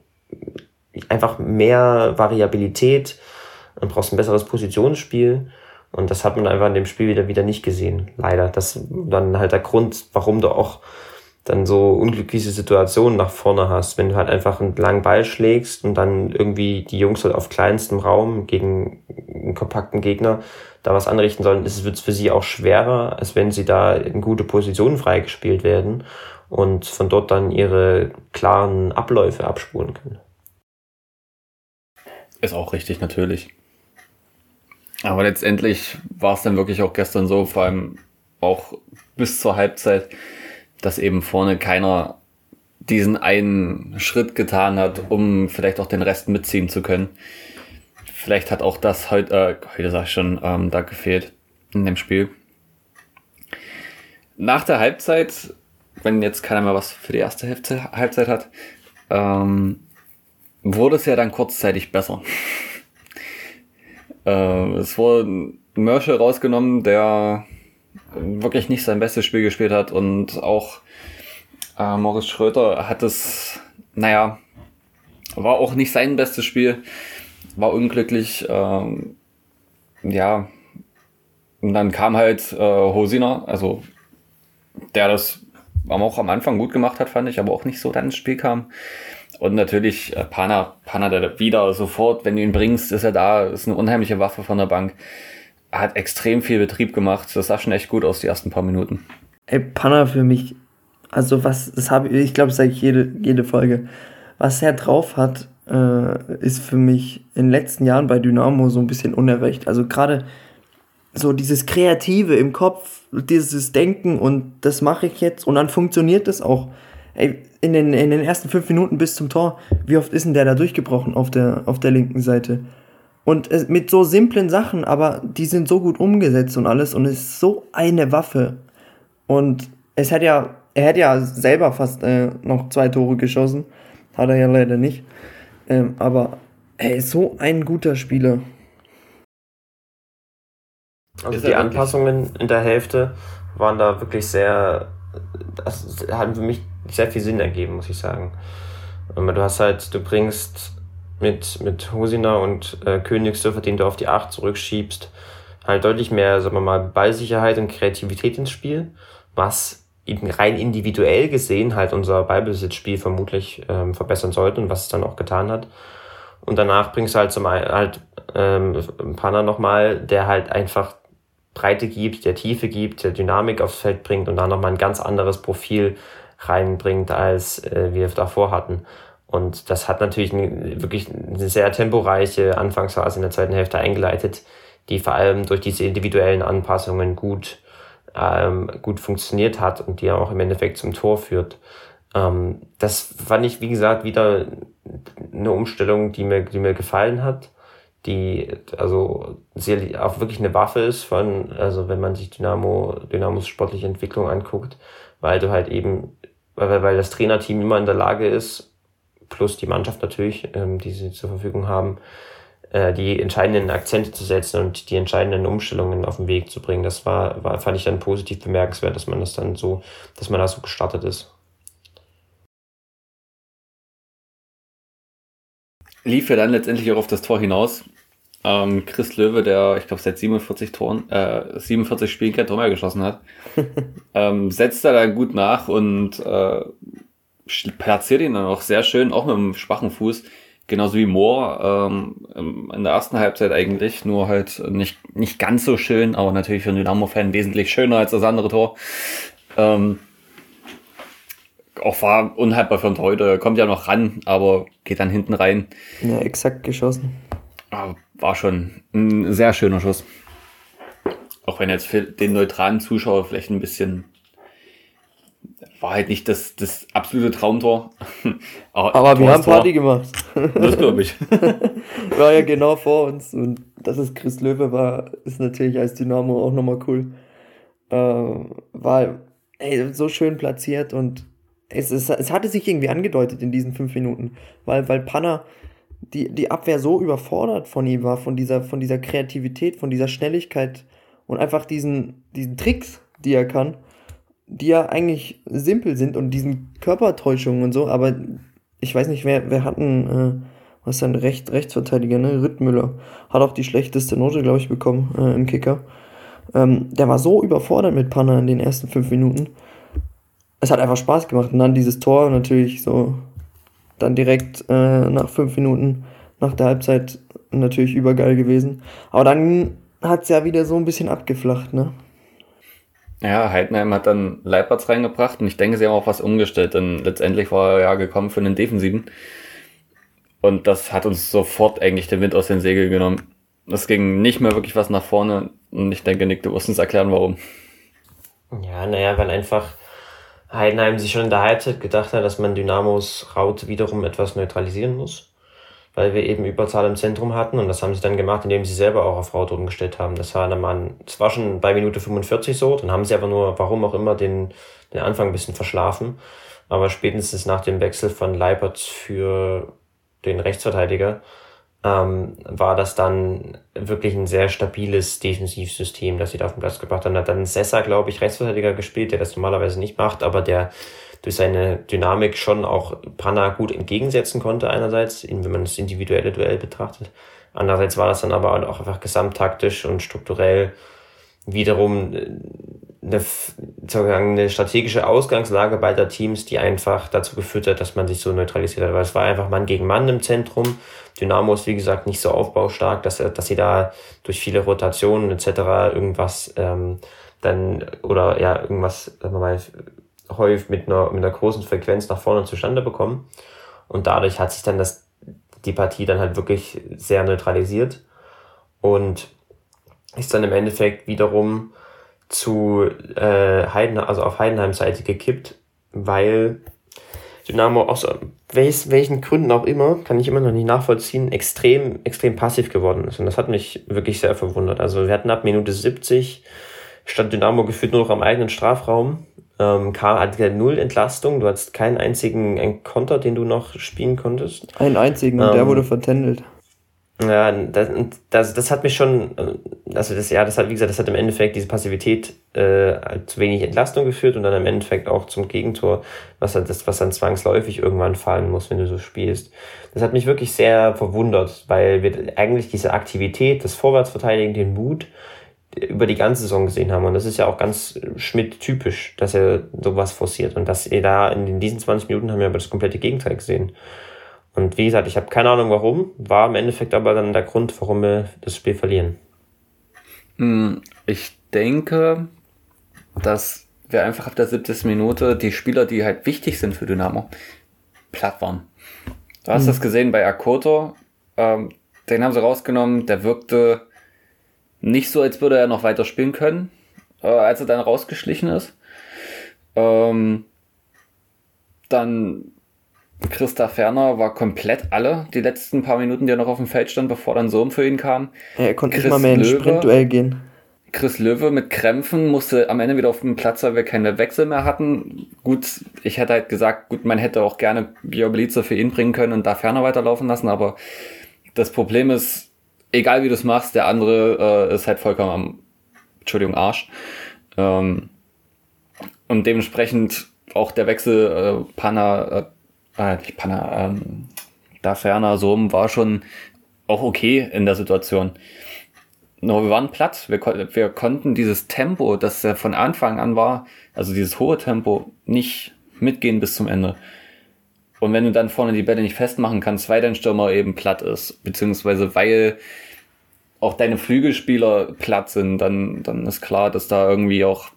einfach mehr Variabilität und brauchst ein besseres Positionsspiel. Und das hat man einfach in dem Spiel wieder, wieder nicht gesehen. Leider. Das ist dann halt der Grund, warum du auch dann so unglückliche Situationen nach vorne hast, wenn du halt einfach einen langen Ball schlägst und dann irgendwie die Jungs halt auf kleinstem Raum gegen einen kompakten Gegner da was anrichten sollen, ist es für sie auch schwerer, als wenn sie da in gute Positionen freigespielt werden und von dort dann ihre klaren Abläufe abspulen können. Ist auch richtig, natürlich. Aber letztendlich war es dann wirklich auch gestern so, vor allem auch bis zur Halbzeit, dass eben vorne keiner diesen einen Schritt getan hat, um vielleicht auch den Rest mitziehen zu können. Vielleicht hat auch das heute, äh, heute sag ich schon, ähm, da gefehlt in dem Spiel. Nach der Halbzeit, wenn jetzt keiner mehr was für die erste Hälfte, Halbzeit hat, ähm, wurde es ja dann kurzzeitig besser. äh, es wurde Merschel rausgenommen, der wirklich nicht sein bestes Spiel gespielt hat und auch äh, Morris Schröter hat es, naja, war auch nicht sein bestes Spiel, war unglücklich, ähm, ja, Und dann kam halt äh, Hosiner, also der das auch am Anfang gut gemacht hat, fand ich, aber auch nicht so dann ins Spiel kam. Und natürlich äh, Pana, Pana, der wieder sofort, wenn du ihn bringst, ist er da, ist eine unheimliche Waffe von der Bank. Hat extrem viel Betrieb gemacht. Das sah schon echt gut aus, die ersten paar Minuten. Ey, Pana für mich, also was, das habe ich, ich glaube, das sage ich jede, jede Folge. Was er drauf hat, äh, ist für mich in den letzten Jahren bei Dynamo so ein bisschen unerreicht. Also gerade so dieses Kreative im Kopf, dieses Denken und das mache ich jetzt und dann funktioniert das auch. Ey, in den, in den ersten fünf Minuten bis zum Tor, wie oft ist denn der da durchgebrochen auf der, auf der linken Seite? Und äh, mit so simplen Sachen, aber die sind so gut umgesetzt und alles und es ist so eine Waffe. Und es hätte ja, er hätte ja selber fast äh, noch zwei Tore geschossen. Hat er ja leider nicht. Ähm, aber er ist so ein guter Spieler. Also die Anpassungen in der Hälfte waren da wirklich sehr, das haben für mich sehr viel Sinn ergeben, muss ich sagen. Du hast halt, du bringst mit, mit Hosina und äh, Königsdörfer, den du auf die 8 zurückschiebst, halt deutlich mehr, sagen wir mal, Ballsicherheit und Kreativität ins Spiel, was rein individuell gesehen halt unser Ballbesitzspiel vermutlich ähm, verbessern sollte und was es dann auch getan hat. Und danach bringst du halt zum halt ähm, Panna nochmal, der halt einfach Breite gibt, der Tiefe gibt, der Dynamik aufs Feld bringt und dann nochmal ein ganz anderes Profil reinbringt, als äh, wir davor hatten. Und das hat natürlich eine, wirklich eine sehr temporeiche Anfangsphase in der zweiten Hälfte eingeleitet, die vor allem durch diese individuellen Anpassungen gut, ähm, gut funktioniert hat und die auch im Endeffekt zum Tor führt. Ähm, das fand ich, wie gesagt, wieder eine Umstellung, die mir, die mir gefallen hat die also sehr, auch wirklich eine Waffe ist von, also wenn man sich Dynamo, Dynamos sportliche Entwicklung anguckt, weil du halt eben, weil, weil das Trainerteam immer in der Lage ist, plus die Mannschaft natürlich, ähm, die sie zur Verfügung haben, äh, die entscheidenden Akzente zu setzen und die entscheidenden Umstellungen auf den Weg zu bringen. Das war, war, fand ich dann positiv bemerkenswert, dass man das dann so, dass man da so gestartet ist. lief ja dann letztendlich auch auf das Tor hinaus. Ähm, Chris Löwe, der, ich glaube, seit 47 Toren, äh, 47 Spielen kein Tor mehr geschossen hat, ähm, setzt da dann gut nach und äh, platziert ihn dann auch sehr schön, auch mit einem schwachen Fuß, genauso wie Moore ähm, in der ersten Halbzeit eigentlich, nur halt nicht, nicht ganz so schön, aber natürlich für einen Dynamo-Fan wesentlich schöner als das andere Tor. Ähm, auch war unhaltbar für einen Torhüter, kommt ja noch ran, aber geht dann hinten rein. Ja, exakt geschossen. War schon ein sehr schöner Schuss. Auch wenn jetzt für den neutralen Zuschauer vielleicht ein bisschen war halt nicht das, das absolute Traumtor. Aber, Aber wir haben Party gemacht. Das glaube ich. war ja genau vor uns und dass es Chris Löwe war, ist natürlich als Dynamo auch nochmal cool. Äh, war ey, so schön platziert und es, es, es hatte sich irgendwie angedeutet in diesen fünf Minuten, weil, weil Panna die, die Abwehr so überfordert von ihm war, von dieser, von dieser Kreativität, von dieser Schnelligkeit und einfach diesen, diesen Tricks, die er kann, die ja eigentlich simpel sind und diesen Körpertäuschungen und so, aber ich weiß nicht, wer, wer hat einen, äh, was ist ein Recht, Rechtsverteidiger, ne? Rittmüller. Hat auch die schlechteste Note, glaube ich, bekommen äh, im Kicker. Ähm, der war so überfordert mit Panna in den ersten fünf Minuten es hat einfach Spaß gemacht. Und dann dieses Tor natürlich so, dann direkt äh, nach fünf Minuten nach der Halbzeit natürlich übergeil gewesen. Aber dann hat es ja wieder so ein bisschen abgeflacht, ne? Ja, Heidenheim hat dann Leipertz reingebracht und ich denke, sie haben auch was umgestellt, denn letztendlich war er ja gekommen für den Defensiven. Und das hat uns sofort eigentlich den Wind aus den Segeln genommen. Das ging nicht mehr wirklich was nach vorne und ich denke, Nick, du wirst uns erklären, warum. Ja, naja, weil einfach Heidenheim sich schon in der Halbzeit gedacht hat, dass man Dynamos Raute wiederum etwas neutralisieren muss, weil wir eben Überzahl im Zentrum hatten und das haben sie dann gemacht, indem sie selber auch auf Raute umgestellt haben. Das war dann mal, das war schon bei Minute 45 so, dann haben sie aber nur, warum auch immer, den, den Anfang ein bisschen verschlafen. Aber spätestens nach dem Wechsel von Leipert für den Rechtsverteidiger ähm, war das dann wirklich ein sehr stabiles Defensivsystem, das sie da auf den Platz gebracht haben. Hat dann Sessa, glaube ich, Rechtsverteidiger gespielt, der das normalerweise nicht macht, aber der durch seine Dynamik schon auch Panna gut entgegensetzen konnte einerseits, wenn man das individuelle Duell betrachtet. Andererseits war das dann aber auch einfach gesamttaktisch und strukturell wiederum äh, eine, eine strategische Ausgangslage beider Teams, die einfach dazu geführt hat, dass man sich so neutralisiert hat. Weil es war einfach Mann gegen Mann im Zentrum. Dynamo ist, wie gesagt, nicht so aufbaustark, dass, dass sie da durch viele Rotationen etc. irgendwas ähm, dann oder ja, irgendwas, sagen wir mal, häufig mit einer, mit einer großen Frequenz nach vorne zustande bekommen. Und dadurch hat sich dann das, die Partie dann halt wirklich sehr neutralisiert und ist dann im Endeffekt wiederum zu äh, Heidenheim, also auf Heidenheim Seite gekippt, weil Dynamo aus welch, welchen Gründen auch immer, kann ich immer noch nicht nachvollziehen, extrem, extrem passiv geworden ist. Und das hat mich wirklich sehr verwundert. Also wir hatten ab Minute 70 stand Dynamo gefühlt nur noch am eigenen Strafraum. Ähm, K hatte null Entlastung, du hattest keinen einzigen Konter, den du noch spielen konntest. Einen einzigen, und ähm, der wurde vertändelt. Ja, das, das, das hat mich schon, also das, ja, das hat, wie gesagt, das hat im Endeffekt diese Passivität äh, zu wenig Entlastung geführt und dann im Endeffekt auch zum Gegentor, was dann, das, was dann zwangsläufig irgendwann fallen muss, wenn du so spielst. Das hat mich wirklich sehr verwundert, weil wir eigentlich diese Aktivität, das Vorwärtsverteidigen, den Mut über die ganze Saison gesehen haben. Und das ist ja auch ganz Schmidt-typisch, dass er sowas forciert. Und dass er da in diesen 20 Minuten haben wir aber das komplette Gegenteil gesehen. Und wie gesagt, ich habe keine Ahnung warum, war im Endeffekt aber dann der Grund, warum wir das Spiel verlieren. Hm, ich denke, dass wir einfach ab der 70. Minute die Spieler, die halt wichtig sind für Dynamo, platt waren. Du hast mhm. das gesehen bei Akoto, ähm, den haben sie rausgenommen, der wirkte nicht so, als würde er noch weiter spielen können, äh, als er dann rausgeschlichen ist. Ähm, dann Christa Ferner war komplett alle die letzten paar Minuten, die er noch auf dem Feld stand, bevor dann Sohn für ihn kam. Ja, er konnte Chris nicht mal mehr in Sprintduell gehen. Chris Löwe mit Krämpfen musste am Ende wieder auf dem Platz, weil wir keine Wechsel mehr hatten. Gut, ich hätte halt gesagt, gut, man hätte auch gerne Georg Belize für ihn bringen können und da Ferner weiterlaufen lassen, aber das Problem ist, egal wie du es machst, der andere äh, ist halt vollkommen am, Entschuldigung, Arsch. Ähm, und dementsprechend auch der Wechsel äh, Pana äh, äh, nicht Panna, ähm, da ferner Sohm war schon auch okay in der Situation. Nur wir waren platt, wir, wir konnten dieses Tempo, das ja von Anfang an war, also dieses hohe Tempo, nicht mitgehen bis zum Ende. Und wenn du dann vorne die Bälle nicht festmachen kannst, weil dein Stürmer eben platt ist, beziehungsweise weil auch deine Flügelspieler platt sind, dann, dann ist klar, dass da irgendwie auch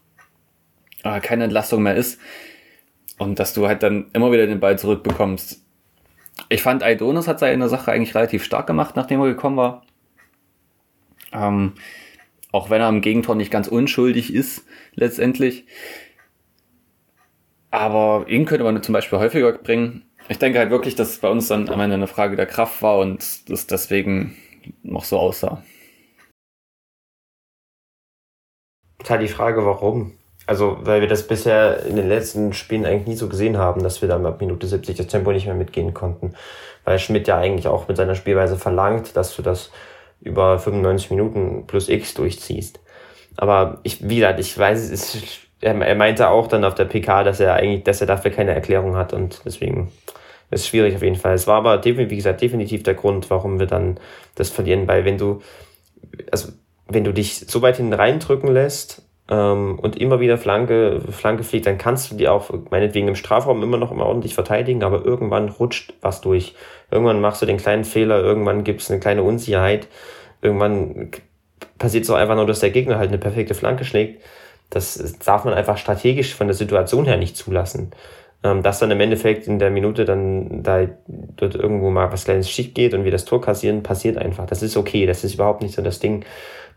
äh, keine Entlastung mehr ist. Und dass du halt dann immer wieder den Ball zurückbekommst. Ich fand, Aidonis hat seine Sache eigentlich relativ stark gemacht, nachdem er gekommen war. Ähm, auch wenn er im Gegentor nicht ganz unschuldig ist, letztendlich. Aber ihn könnte man zum Beispiel häufiger bringen. Ich denke halt wirklich, dass es bei uns dann am Ende eine Frage der Kraft war und das deswegen noch so aussah. Ist halt die Frage, warum. Also, weil wir das bisher in den letzten Spielen eigentlich nie so gesehen haben, dass wir dann ab Minute 70 das Tempo nicht mehr mitgehen konnten. Weil Schmidt ja eigentlich auch mit seiner Spielweise verlangt, dass du das über 95 Minuten plus X durchziehst. Aber ich, wie gesagt, ich weiß, es ist, er, er meinte auch dann auf der PK, dass er eigentlich, dass er dafür keine Erklärung hat und deswegen ist es schwierig auf jeden Fall. Es war aber, wie gesagt, definitiv der Grund, warum wir dann das verlieren, weil wenn du, also, wenn du dich so weit hinten reindrücken lässt, ähm, und immer wieder Flanke, Flanke fliegt, dann kannst du die auch meinetwegen im Strafraum immer noch immer ordentlich verteidigen, aber irgendwann rutscht was durch. Irgendwann machst du den kleinen Fehler, irgendwann gibt es eine kleine Unsicherheit, irgendwann passiert so einfach nur, dass der Gegner halt eine perfekte Flanke schlägt. Das darf man einfach strategisch von der Situation her nicht zulassen. Ähm, dass dann im Endeffekt in der Minute dann da dort irgendwo mal was kleines schief geht und wir das Tor kassieren, passiert einfach. Das ist okay, das ist überhaupt nicht so das Ding.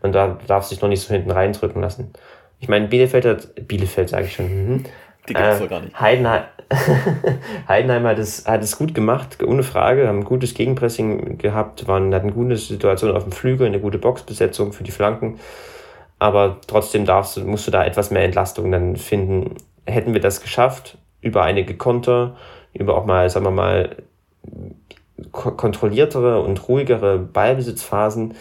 Man darf sich noch nicht so hinten reindrücken lassen. Ich meine, Bielefeld hat, Bielefeld sage ich schon, mhm. die gibt es äh, gar nicht. Heidenheim, Heidenheim hat es, hat es gut gemacht, ohne Frage, haben ein gutes Gegenpressing gehabt, waren, hatten eine gute Situation auf dem Flügel, eine gute Boxbesetzung für die Flanken. Aber trotzdem darfst musst du da etwas mehr Entlastung dann finden. Hätten wir das geschafft, über einige Konter, über auch mal, sagen wir mal, kontrolliertere und ruhigere Ballbesitzphasen,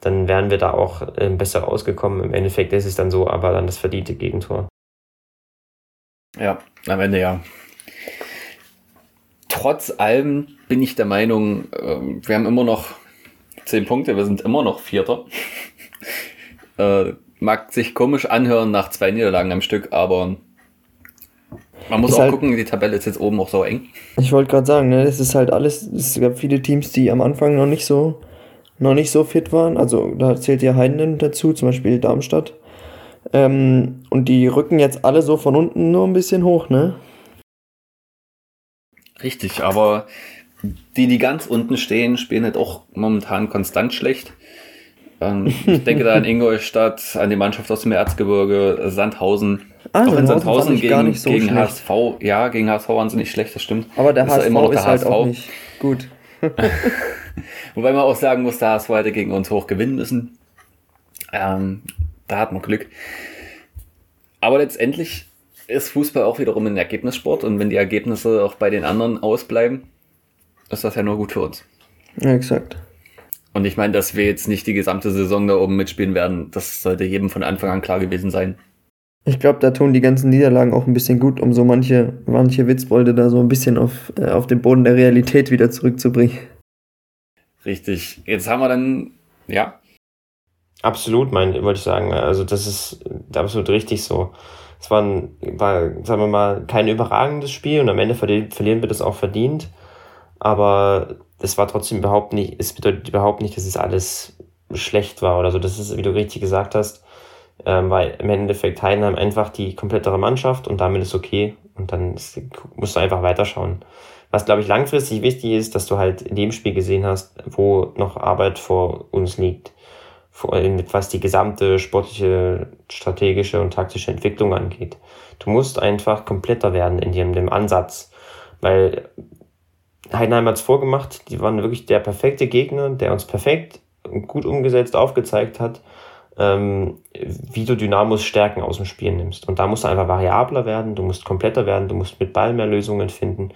dann wären wir da auch äh, besser ausgekommen. Im Endeffekt ist es dann so, aber dann das verdiente Gegentor. Ja, am Ende ja. Trotz allem bin ich der Meinung, ähm, wir haben immer noch zehn Punkte, wir sind immer noch Vierter. Äh, mag sich komisch anhören nach zwei Niederlagen am Stück, aber man muss Ist auch halt- gucken, die Tabelle ist jetzt oben auch so eng. Ich wollte gerade sagen, ne, es ist halt alles, es gab viele Teams, die am Anfang noch nicht so, noch nicht so fit waren. Also da zählt ja Heiden dazu, zum Beispiel Darmstadt. Ähm, und die rücken jetzt alle so von unten nur ein bisschen hoch, ne? Richtig, aber die, die ganz unten stehen, spielen halt auch momentan konstant schlecht. Ähm, ich denke da an Ingolstadt, an die Mannschaft aus dem Erzgebirge, Sandhausen. Ah, auch in Sandhausen gegen, nicht so gegen. HSV, ja, gegen HSV waren sie nicht schlecht, das stimmt. Aber der Ist HSV immer noch der ist halt auch HSV. nicht gut. Wobei man auch sagen muss, der HSV hätte gegen uns hoch gewinnen müssen. Ähm, da hat man Glück. Aber letztendlich ist Fußball auch wiederum ein Ergebnissport und wenn die Ergebnisse auch bei den anderen ausbleiben, ist das ja nur gut für uns. Ja, exakt. Und ich meine, dass wir jetzt nicht die gesamte Saison da oben mitspielen werden, das sollte jedem von Anfang an klar gewesen sein. Ich glaube, da tun die ganzen Niederlagen auch ein bisschen gut, um so manche, manche Witzbolde da so ein bisschen auf, äh, auf den Boden der Realität wieder zurückzubringen. Richtig. Jetzt haben wir dann, ja, Absolut, mein, wollte ich sagen. Also das ist absolut richtig so. Es war, ein, war, sagen wir mal, kein überragendes Spiel und am Ende verli verlieren wir das auch verdient. Aber es war trotzdem überhaupt nicht, es bedeutet überhaupt nicht, dass es alles schlecht war oder so. Das ist, wie du richtig gesagt hast, ähm, weil im Endeffekt Heidenheim einfach die komplettere Mannschaft und damit ist okay. Und dann ist, musst du einfach weiterschauen. Was, glaube ich, langfristig wichtig ist, dass du halt in dem Spiel gesehen hast, wo noch Arbeit vor uns liegt vor allem was die gesamte sportliche, strategische und taktische Entwicklung angeht. Du musst einfach kompletter werden in dem, dem Ansatz, weil Heidenheim hat es vorgemacht, die waren wirklich der perfekte Gegner, der uns perfekt und gut umgesetzt aufgezeigt hat, ähm, wie du Dynamos Stärken aus dem Spiel nimmst. Und da musst du einfach variabler werden, du musst kompletter werden, du musst mit Ball mehr Lösungen finden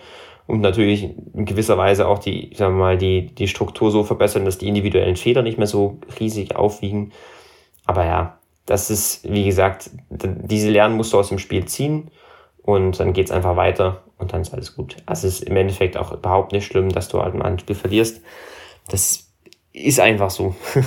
und natürlich in gewisser Weise auch die, sagen wir mal, die, die Struktur so verbessern, dass die individuellen Fehler nicht mehr so riesig aufwiegen. Aber ja, das ist, wie gesagt, diese Lernen musst du aus dem Spiel ziehen und dann geht's einfach weiter und dann ist alles gut. Also es ist im Endeffekt auch überhaupt nicht schlimm, dass du halt ein Spiel verlierst. Das ist einfach so.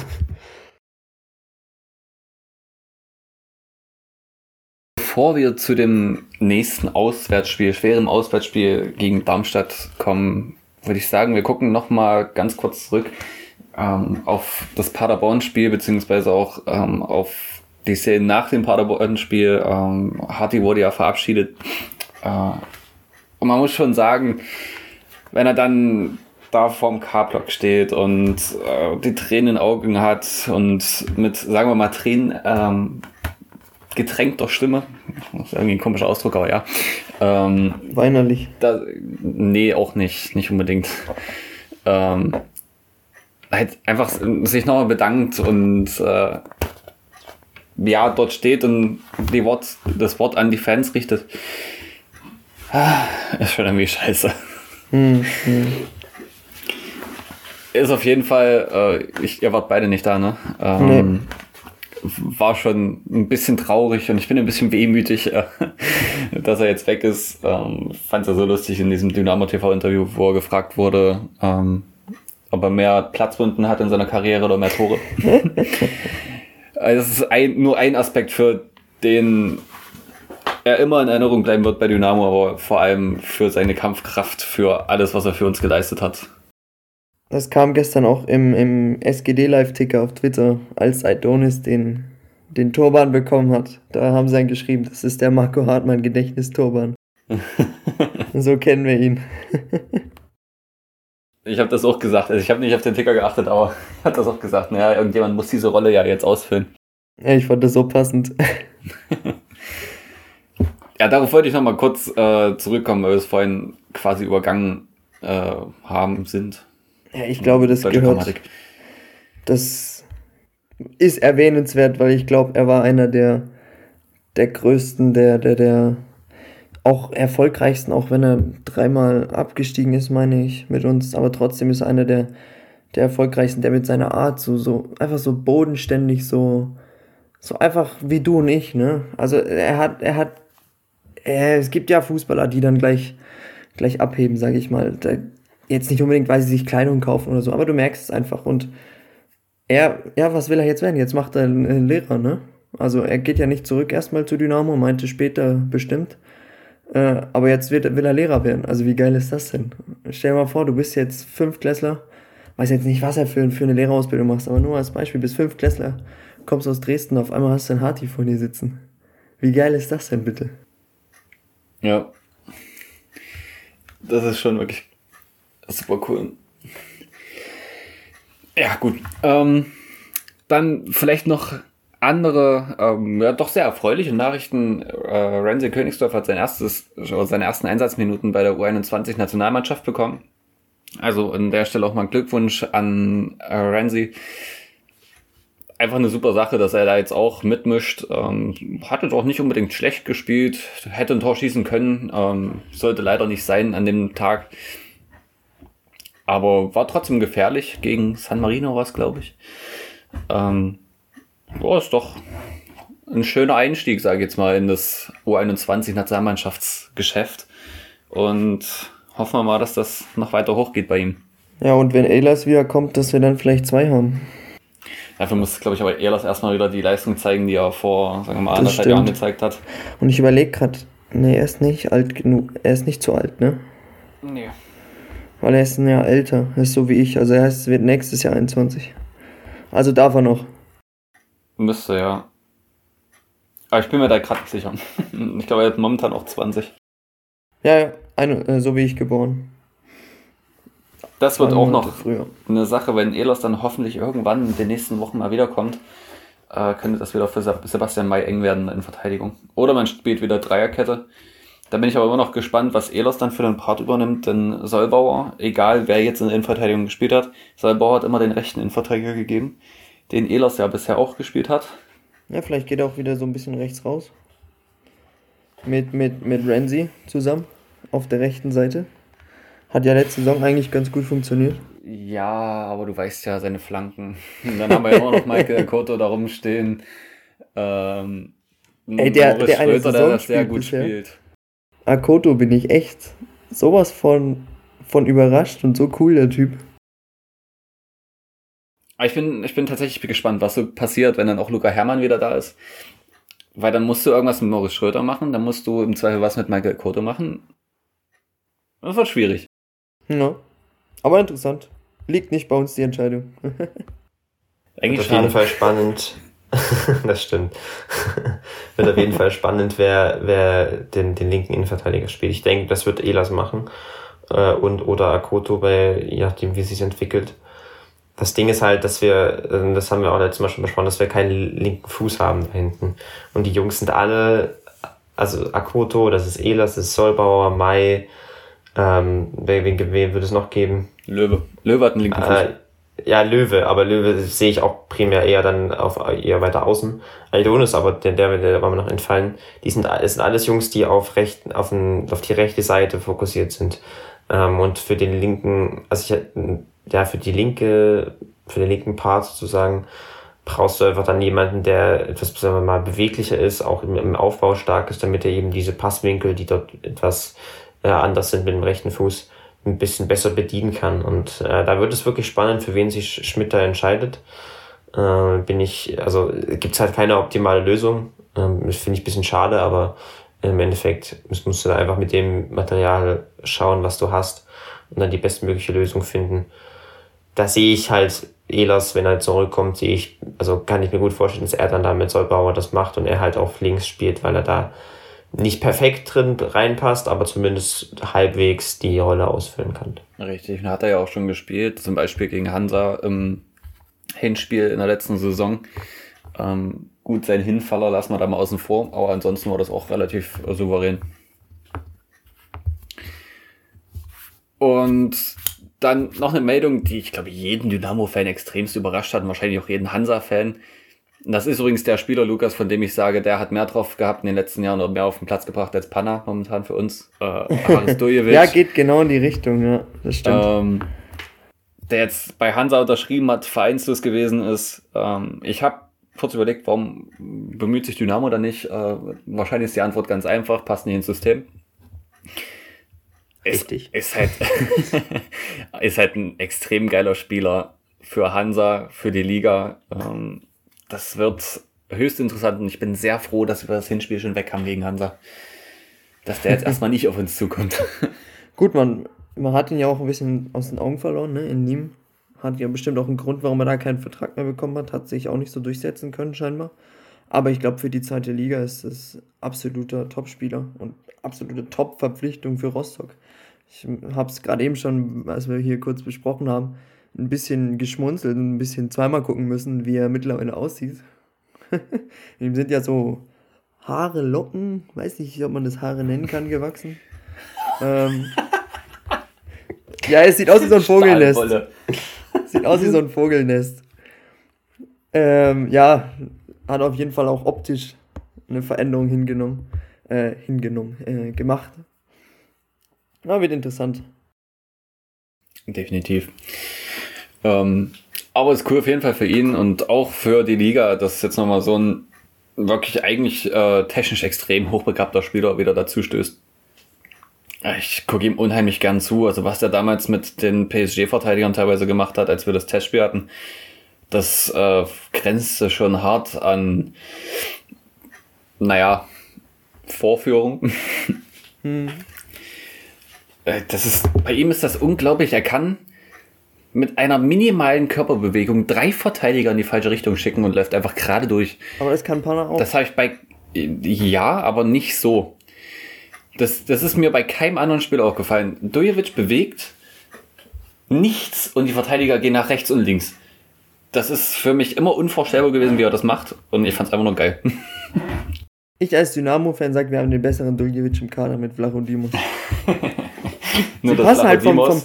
Bevor wir zu dem nächsten Auswärtsspiel, schwerem Auswärtsspiel gegen Darmstadt kommen, würde ich sagen, wir gucken nochmal ganz kurz zurück ähm, auf das Paderborn-Spiel, beziehungsweise auch ähm, auf die Szene nach dem Paderborn-Spiel. Ähm, Harty wurde ja verabschiedet. Äh, und man muss schon sagen, wenn er dann da vorm K-Block steht und äh, die Tränen in den Augen hat und mit, sagen wir mal, Tränen ähm, getränkter Stimme, das ist irgendwie ein komischer Ausdruck, aber ja, ähm, Weinerlich. da, nee, auch nicht, nicht unbedingt. Ähm, halt einfach sich nochmal bedankt und äh, ja, dort steht und die Wort, das Wort an die Fans richtet. Ah, ist schon irgendwie scheiße. Hm, hm. Ist auf jeden Fall, äh, ich, ihr wart beide nicht da, ne? Ähm, War schon ein bisschen traurig und ich bin ein bisschen wehmütig, äh, dass er jetzt weg ist. Ähm, Fand es ja so lustig in diesem Dynamo TV-Interview, wo er gefragt wurde, ähm, ob er mehr Platzwunden hat in seiner Karriere oder mehr Tore. also das ist ein, nur ein Aspekt, für den er immer in Erinnerung bleiben wird bei Dynamo, aber vor allem für seine Kampfkraft, für alles, was er für uns geleistet hat. Das kam gestern auch im, im SGD-Live-Ticker auf Twitter, als Aidonis den, den Turban bekommen hat. Da haben sie dann geschrieben, das ist der Marco Hartmann Gedächtnisturban. so kennen wir ihn. Ich habe das auch gesagt. Also ich habe nicht auf den Ticker geachtet, aber ich habe das auch gesagt. Naja, irgendjemand muss diese Rolle ja jetzt ausfüllen. Ja, ich fand das so passend. Ja, darauf wollte ich nochmal kurz äh, zurückkommen, weil wir es vorhin quasi übergangen äh, haben, sind. Ja, ich glaube, das Deutsche gehört. Grammatik. Das ist erwähnenswert, weil ich glaube, er war einer der, der größten, der, der, der auch erfolgreichsten, auch wenn er dreimal abgestiegen ist, meine ich, mit uns. Aber trotzdem ist er einer der, der erfolgreichsten, der mit seiner Art so, so einfach so bodenständig, so, so einfach wie du und ich, ne? Also er hat, er hat, er, es gibt ja Fußballer, die dann gleich, gleich abheben, sage ich mal. Da, jetzt nicht unbedingt, weil sie sich Kleidung kaufen oder so, aber du merkst es einfach und er, ja, was will er jetzt werden? Jetzt macht er einen Lehrer, ne? Also er geht ja nicht zurück erstmal zu Dynamo, meinte später bestimmt. Äh, aber jetzt wird, will er Lehrer werden. Also wie geil ist das denn? Stell dir mal vor, du bist jetzt Fünftklässler. Weiß jetzt nicht, was er für, für eine Lehrerausbildung machst, aber nur als Beispiel, bist Fünftklässler, kommst aus Dresden, auf einmal hast du einen Harti vor dir sitzen. Wie geil ist das denn bitte? Ja. Das ist schon wirklich super cool. Ja, gut. Ähm, dann vielleicht noch andere, ähm, ja, doch sehr erfreuliche Nachrichten. Äh, Renzi Königsdorf hat sein erstes, seine ersten Einsatzminuten bei der U21-Nationalmannschaft bekommen. Also an der Stelle auch mal Glückwunsch an äh, Renzi. Einfach eine super Sache, dass er da jetzt auch mitmischt. Ähm, hatte doch nicht unbedingt schlecht gespielt, hätte ein Tor schießen können, ähm, sollte leider nicht sein an dem Tag. Aber war trotzdem gefährlich gegen San Marino, was glaube ich. Ähm, Boah, ist doch ein schöner Einstieg, sage ich jetzt mal, in das U21-Nationalmannschaftsgeschäft. Und hoffen wir mal, dass das noch weiter hochgeht bei ihm. Ja, und wenn Elas wiederkommt, dass wir dann vielleicht zwei haben. Dafür muss, glaube ich, aber Elas erstmal wieder die Leistung zeigen, die er vor, sagen wir mal, anderthalb Jahren gezeigt hat. Und ich überlege gerade, nee, er ist nicht alt genug, er ist nicht zu alt, ne? Nee. Weil er ist ein Jahr älter, er ist so wie ich, also er ist, wird nächstes Jahr 21. Also darf er noch. Müsste, ja. Aber ich bin mir da gerade nicht sicher. ich glaube, er hat momentan auch 20. Ja, eine, äh, so wie ich geboren. Das wird auch noch früher. eine Sache, wenn Elos dann hoffentlich irgendwann in den nächsten Wochen mal wiederkommt, äh, könnte das wieder für Sebastian May eng werden in Verteidigung. Oder man spielt wieder Dreierkette. Da bin ich aber immer noch gespannt, was Elos dann für den Part übernimmt, denn Solbauer, egal wer jetzt in der Innenverteidigung gespielt hat, Solbauer hat immer den rechten Innenverteidiger gegeben den Elos ja bisher auch gespielt hat. Ja, vielleicht geht er auch wieder so ein bisschen rechts raus. Mit, mit, mit Renzi zusammen auf der rechten Seite. Hat ja letzte Saison eigentlich ganz gut funktioniert. Ja, aber du weißt ja seine Flanken. Und dann haben wir ja immer noch Michael Koto da rumstehen. Ähm, Ey, der, Boris der eine Schröter, Saison der das sehr gut bisher. spielt. Akoto bin ich echt sowas von, von überrascht und so cool, der Typ. Aber ich bin, ich bin tatsächlich gespannt, was so passiert, wenn dann auch Luca Hermann wieder da ist. Weil dann musst du irgendwas mit Morris Schröter machen, dann musst du im Zweifel was mit Michael Koto machen. Das wird schwierig. Ja. Aber interessant. Liegt nicht bei uns die Entscheidung. Eigentlich wird auf jeden Fall spannend. das stimmt. wird auf jeden Fall spannend, wer, wer den, den linken Innenverteidiger spielt. Ich denke, das wird Elas machen. Äh, und oder Akoto, weil je nachdem, wie es sich entwickelt das Ding ist halt, dass wir, ähm, das haben wir auch letztes Mal schon besprochen, dass wir keinen linken Fuß haben da hinten. Und die Jungs sind alle, also Akoto, das ist Elas, das ist Solbauer, Mai, ähm, wen, wen, wen würde es noch geben? Löwe. Löwe hat einen linken Fuß. Äh, ja, Löwe, aber Löwe sehe ich auch primär eher dann auf eher weiter außen. Aldonis, aber der, der, der war mir noch entfallen. Die sind, es sind alles Jungs, die auf rechten, auf, den, auf die rechte Seite fokussiert sind. Ähm, und für den linken, also ich, ja, für die linke, für den linken Part sozusagen, brauchst du einfach dann jemanden, der etwas, sagen wir mal, beweglicher ist, auch im, im Aufbau stark ist, damit er eben diese Passwinkel, die dort etwas äh, anders sind mit dem rechten Fuß, ein bisschen besser bedienen kann. Und äh, da wird es wirklich spannend, für wen sich Schmidt da entscheidet. Äh, bin ich, also gibt's halt keine optimale Lösung. Ähm, das finde ich ein bisschen schade, aber im Endeffekt musst du da einfach mit dem Material schauen, was du hast und dann die bestmögliche Lösung finden da sehe ich halt Elas, wenn er zurückkommt, sehe ich, also kann ich mir gut vorstellen, dass er dann da mit Solbauer das macht und er halt auf links spielt, weil er da nicht perfekt drin reinpasst, aber zumindest halbwegs die Rolle ausfüllen kann. Richtig, und hat er ja auch schon gespielt, zum Beispiel gegen Hansa im Hinspiel in der letzten Saison. Ähm, gut, sein Hinfaller lassen wir da mal außen vor, aber ansonsten war das auch relativ souverän. Und dann noch eine Meldung, die ich glaube jeden Dynamo-Fan extremst überrascht hat und wahrscheinlich auch jeden Hansa-Fan. Das ist übrigens der Spieler Lukas, von dem ich sage, der hat mehr drauf gehabt in den letzten Jahren oder mehr auf den Platz gebracht als Panna momentan für uns. Äh, ja, geht genau in die Richtung, ja, das stimmt. Ähm, der jetzt bei Hansa unterschrieben hat, vereinslos gewesen ist. Ähm, ich habe kurz überlegt, warum bemüht sich Dynamo da nicht? Äh, wahrscheinlich ist die Antwort ganz einfach, passt nicht ins System. Richtig. Ist, ist, halt, ist halt ein extrem geiler Spieler für Hansa, für die Liga. Ähm, das wird höchst interessant und ich bin sehr froh, dass wir das Hinspiel schon weg haben gegen Hansa. Dass der jetzt erstmal nicht auf uns zukommt. Gut, man, man hat ihn ja auch ein bisschen aus den Augen verloren, ne? In Nîmes. Hat ja bestimmt auch einen Grund, warum er da keinen Vertrag mehr bekommen hat. Hat sich auch nicht so durchsetzen können, scheinbar. Aber ich glaube, für die zweite Liga ist es absoluter Topspieler und absolute Top-Verpflichtung für Rostock. Ich habe es gerade eben schon, als wir hier kurz besprochen haben, ein bisschen geschmunzelt und ein bisschen zweimal gucken müssen, wie er mittlerweile aussieht. Ihm sind ja so Haare, Locken, weiß nicht, ob man das Haare nennen kann, gewachsen. ähm, ja, es sieht aus wie so ein Vogelnest. Sieht aus wie so ein Vogelnest. Ähm, ja, hat auf jeden Fall auch optisch eine Veränderung hingenommen, äh, hingenommen, äh, gemacht. Na, wird interessant. Definitiv. Ähm, aber es ist cool auf jeden Fall für ihn und auch für die Liga, dass jetzt nochmal so ein wirklich eigentlich äh, technisch extrem hochbegabter Spieler wieder dazu stößt. Ich gucke ihm unheimlich gern zu. Also was er damals mit den PSG-Verteidigern teilweise gemacht hat, als wir das Testspiel hatten, das äh, grenzte schon hart an, naja, Vorführung. Hm. Äh, das ist, bei ihm ist das unglaublich. Er kann mit einer minimalen Körperbewegung drei Verteidiger in die falsche Richtung schicken und läuft einfach gerade durch. Aber das kann Panna auch. Das habe ich bei, ja, aber nicht so. Das, das ist mir bei keinem anderen Spieler aufgefallen. Dujevic bewegt nichts und die Verteidiger gehen nach rechts und links. Das ist für mich immer unvorstellbar gewesen, wie er das macht und ich fand es einfach nur geil. Ich als Dynamo-Fan sage, wir haben den besseren Duljevic im Kader mit Flach und Dimos. sie passen halt vom, vom,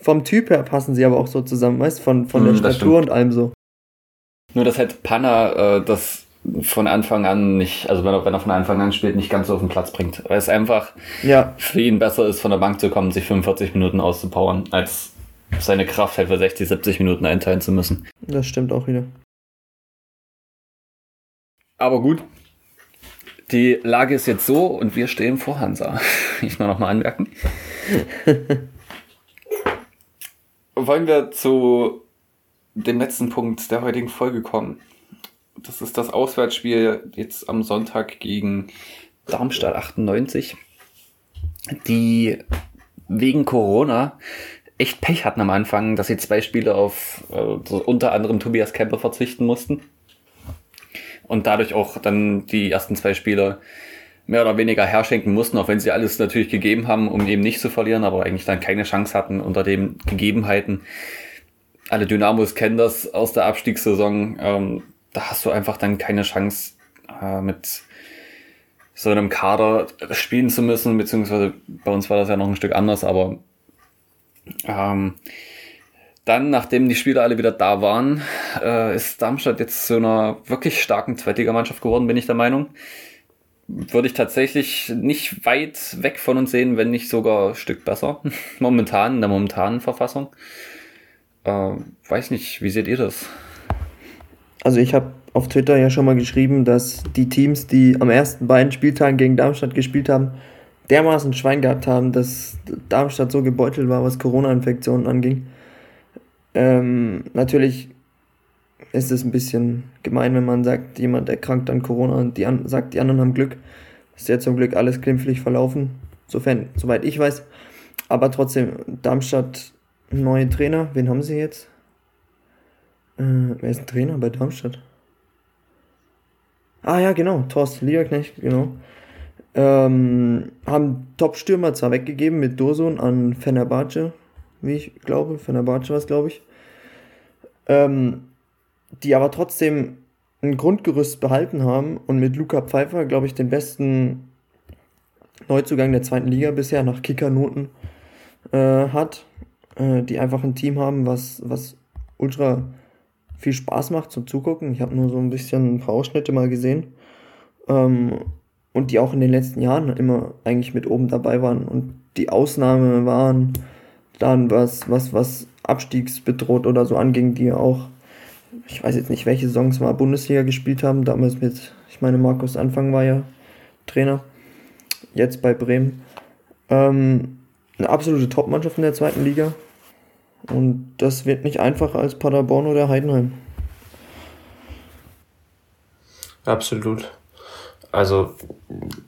vom, Typ her passen sie aber auch so zusammen, weißt von, von der mm, Statur und allem so. Nur, dass halt Panna äh, das von Anfang an nicht, also wenn er, wenn er von Anfang an spielt, nicht ganz so auf den Platz bringt. Weil es einfach ja. für ihn besser ist, von der Bank zu kommen, sich 45 Minuten auszupowern, als seine Kraft halt für 60, 70 Minuten einteilen zu müssen. Das stimmt auch wieder. Aber gut, die Lage ist jetzt so und wir stehen vor Hansa. Ich nur noch mal anmerken. Wollen wir zu dem letzten Punkt der heutigen Folge kommen? Das ist das Auswärtsspiel jetzt am Sonntag gegen Darmstadt 98, die wegen Corona echt Pech hatten am Anfang, dass sie zwei Spiele auf äh, unter anderem Tobias Kemper verzichten mussten und dadurch auch dann die ersten zwei Spiele mehr oder weniger herschenken mussten, auch wenn sie alles natürlich gegeben haben, um eben nicht zu verlieren, aber eigentlich dann keine Chance hatten unter den Gegebenheiten. Alle Dynamos kennen das aus der Abstiegssaison. Ähm, da hast du einfach dann keine Chance äh, mit so einem Kader spielen zu müssen, beziehungsweise bei uns war das ja noch ein Stück anders, aber ähm, dann, nachdem die Spieler alle wieder da waren, äh, ist Darmstadt jetzt zu einer wirklich starken Zweitligamannschaft geworden, bin ich der Meinung. Würde ich tatsächlich nicht weit weg von uns sehen, wenn nicht sogar ein Stück besser. Momentan, in der momentanen Verfassung. Äh, weiß nicht, wie seht ihr das? Also ich habe auf Twitter ja schon mal geschrieben, dass die Teams, die am ersten beiden Spieltagen gegen Darmstadt gespielt haben, dermaßen Schwein gehabt haben, dass Darmstadt so gebeutelt war, was Corona-Infektionen anging. Ähm, natürlich ist es ein bisschen gemein, wenn man sagt, jemand erkrankt an Corona und die an, sagt, die anderen haben Glück. Ist ja zum Glück alles glimpflich verlaufen, sofern, soweit ich weiß. Aber trotzdem, Darmstadt, neue Trainer, wen haben sie jetzt? Äh, wer ist ein Trainer bei Darmstadt? Ah ja, genau, Thorsten Liederknecht, genau. Ähm, haben Top-Stürmer zwar weggegeben mit Dosun an Fenerbahce, wie ich glaube. Fenerbahce war es, glaube ich. Ähm, die aber trotzdem ein Grundgerüst behalten haben und mit Luca Pfeiffer, glaube ich, den besten Neuzugang der zweiten Liga bisher nach Kickernoten äh, hat. Äh, die einfach ein Team haben, was, was ultra viel Spaß macht zum Zugucken. Ich habe nur so ein bisschen ein paar Ausschnitte mal gesehen. Ähm, und die auch in den letzten Jahren immer eigentlich mit oben dabei waren und die Ausnahme waren dann was, was, was abstiegsbedroht oder so anging, die auch, ich weiß jetzt nicht, welche Songs mal Bundesliga gespielt haben, damals mit, ich meine, Markus Anfang war ja Trainer, jetzt bei Bremen. Ähm, eine absolute Top-Mannschaft in der zweiten Liga. Und das wird nicht einfacher als Paderborn oder Heidenheim. Absolut. Also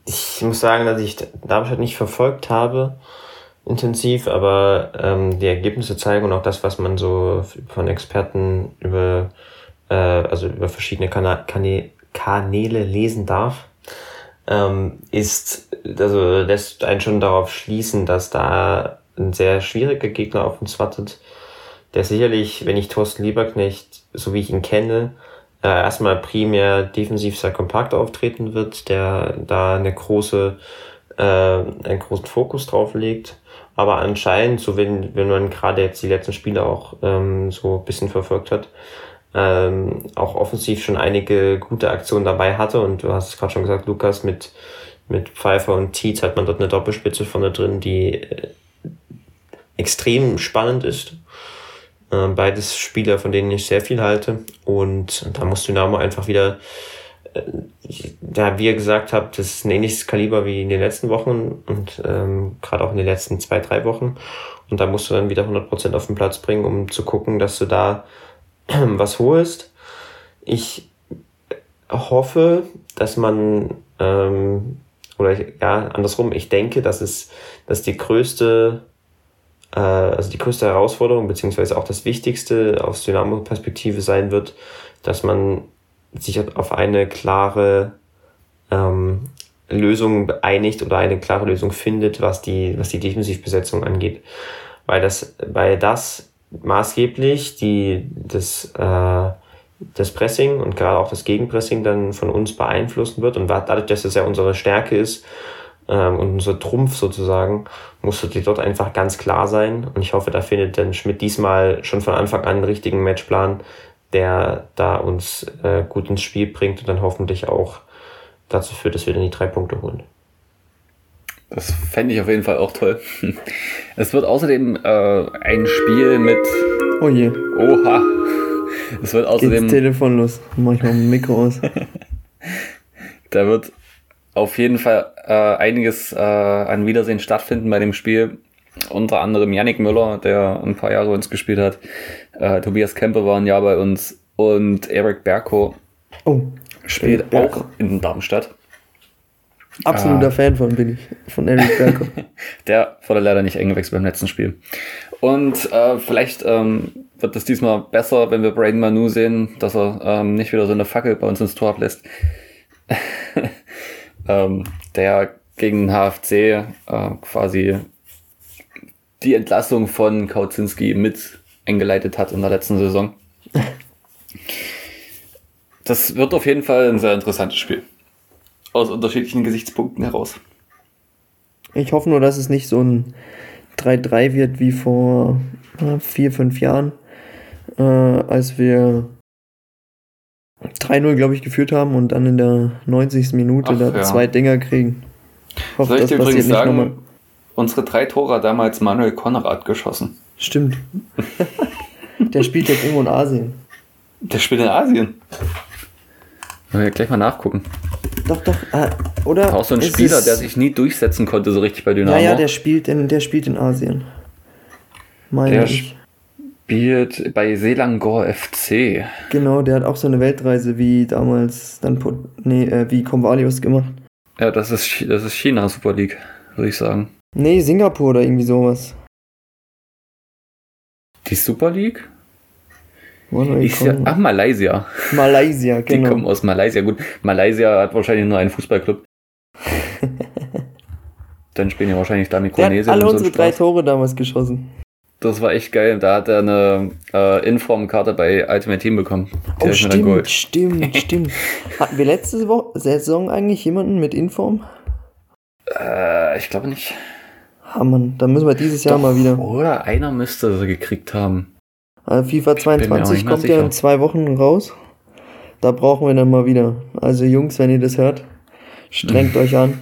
ich muss sagen, dass ich Darmstadt nicht verfolgt habe intensiv, aber ähm, die Ergebnisse zeigen und auch das, was man so von Experten über äh, also über verschiedene Kana Kanä Kanäle lesen darf, ähm, ist also lässt einen schon darauf schließen, dass da ein sehr schwieriger Gegner auf uns wartet, der sicherlich, wenn ich Thorsten Lieberknecht, so wie ich ihn kenne, äh, erstmal primär defensiv sehr kompakt auftreten wird, der da eine große, äh, einen großen Fokus drauf legt. Aber anscheinend, so wenn, wenn man gerade jetzt die letzten Spiele auch ähm, so ein bisschen verfolgt hat, ähm, auch offensiv schon einige gute Aktionen dabei hatte. Und du hast es gerade schon gesagt, Lukas, mit, mit Pfeiffer und Tietz hat man dort eine Doppelspitze vorne drin, die äh, extrem spannend ist. Äh, beides Spieler, von denen ich sehr viel halte. Und da muss Dynamo einfach wieder, ja, wie ihr gesagt habt, das ist ein ähnliches Kaliber wie in den letzten Wochen und ähm, gerade auch in den letzten zwei, drei Wochen. Und da musst du dann wieder 100% auf den Platz bringen, um zu gucken, dass du da was holst. Ich hoffe, dass man, ähm, oder ja, andersrum, ich denke, dass es, dass die größte äh, also die größte Herausforderung, beziehungsweise auch das Wichtigste aus Dynamo-Perspektive sein wird, dass man sich auf eine klare ähm, Lösung einigt oder eine klare Lösung findet, was die, was die Defensivbesetzung angeht. Weil das, weil das maßgeblich die, das, äh, das Pressing und gerade auch das Gegenpressing dann von uns beeinflussen wird. Und dadurch, dass es ja unsere Stärke ist, ähm, und unser Trumpf sozusagen, musste dir dort einfach ganz klar sein. Und ich hoffe, da findet dann Schmidt diesmal schon von Anfang an einen richtigen Matchplan, der da uns äh, gut ins Spiel bringt und dann hoffentlich auch dazu führt, dass wir dann die drei Punkte holen. Das fände ich auf jeden Fall auch toll. Es wird außerdem äh, ein Spiel mit. Oh je. Oha. Es wird außerdem. Geht's Telefon los. Mach ich mal ein Mikro aus. da wird auf jeden Fall äh, einiges äh, an Wiedersehen stattfinden bei dem Spiel. Unter anderem Yannick Müller, der ein paar Jahre bei uns gespielt hat. Äh, Tobias Kempe war ein Jahr bei uns. Und Eric Berko oh, spielt auch in Darmstadt. Absoluter ah. Fan von bin ich, von Eric Berko. der wurde leider nicht eingewechselt beim letzten Spiel. Und äh, vielleicht ähm, wird es diesmal besser, wenn wir Braden Manu sehen, dass er ähm, nicht wieder so eine Fackel bei uns ins Tor ablässt ähm, der gegen den HFC äh, quasi die Entlassung von Kautzinski mit eingeleitet hat in der letzten Saison. Das wird auf jeden Fall ein sehr interessantes Spiel. Aus unterschiedlichen Gesichtspunkten heraus. Ich hoffe nur, dass es nicht so ein 3-3 wird wie vor vier, fünf Jahren, äh, als wir 3-0, glaube ich, geführt haben und dann in der 90. Minute Ach, da ja. zwei Dinger kriegen. Hoffe, Soll ich dir übrigens sagen, nochmal. Unsere drei Tore damals Manuel Konrad geschossen. Stimmt. der spielt jetzt irgendwo in Asien. Der spielt in Asien? Wollen wir gleich mal nachgucken. Doch, doch, äh, oder? Auch so ein Spieler, der sich nie durchsetzen konnte, so richtig bei Dynamo. Ja, ja, der spielt in, der spielt in Asien. Meine der ich spielt bei Selangor FC. Genau, der hat auch so eine Weltreise wie damals dann nee, äh, wie Convalius gemacht. Ja, das ist, das ist China Super League, würde ich sagen. Nee, Singapur oder irgendwie sowas. Die Super League? Ist ja, ach, Malaysia. Malaysia, genau. Die kommen aus Malaysia. Gut, Malaysia hat wahrscheinlich nur einen Fußballclub. Dann spielen ja wahrscheinlich da Mikronesien. Der hat alle unsere drei Tore damals geschossen. Das war echt geil. Da hat er eine äh, Informkarte bei Ultimate Team bekommen. Die oh, stimmt, stimmt, stimmt. Hatten wir letzte Woche, Saison eigentlich jemanden mit Inform? Äh, ich glaube nicht. Ah, Mann, dann müssen wir dieses Jahr Doch, mal wieder. Oder einer müsste sie gekriegt haben. Also FIFA 22 kommt ja in zwei Wochen raus. Da brauchen wir dann mal wieder. Also Jungs, wenn ihr das hört, strengt euch an.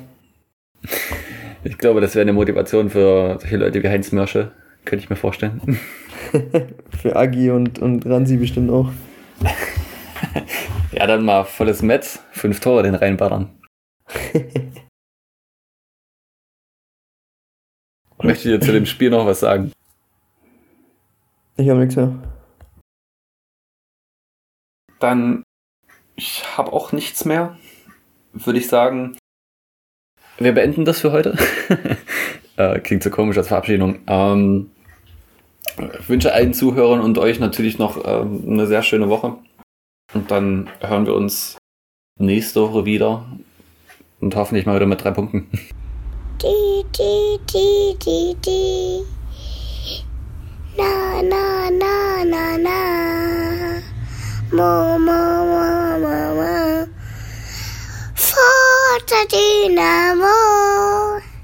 Ich glaube, das wäre eine Motivation für solche Leute wie Heinz Mörsche. Könnte ich mir vorstellen. Für Agi und, und Ransi bestimmt auch. ja, dann mal volles Metz, fünf Tore den reinballern. Möchte ich dir zu dem Spiel noch was sagen? Ich habe nichts mehr. Dann ich habe auch nichts mehr. Würde ich sagen, wir beenden das für heute. äh, klingt so komisch als Verabschiedung. Ähm, ich wünsche allen Zuhörern und euch natürlich noch ähm, eine sehr schöne Woche. Und dann hören wir uns nächste Woche wieder und hoffentlich mal wieder mit drei Punkten. Die, die, die, die, die. Na, na, na, na, na. Mo, mo, mo, mo, mo. Forza Dynamo.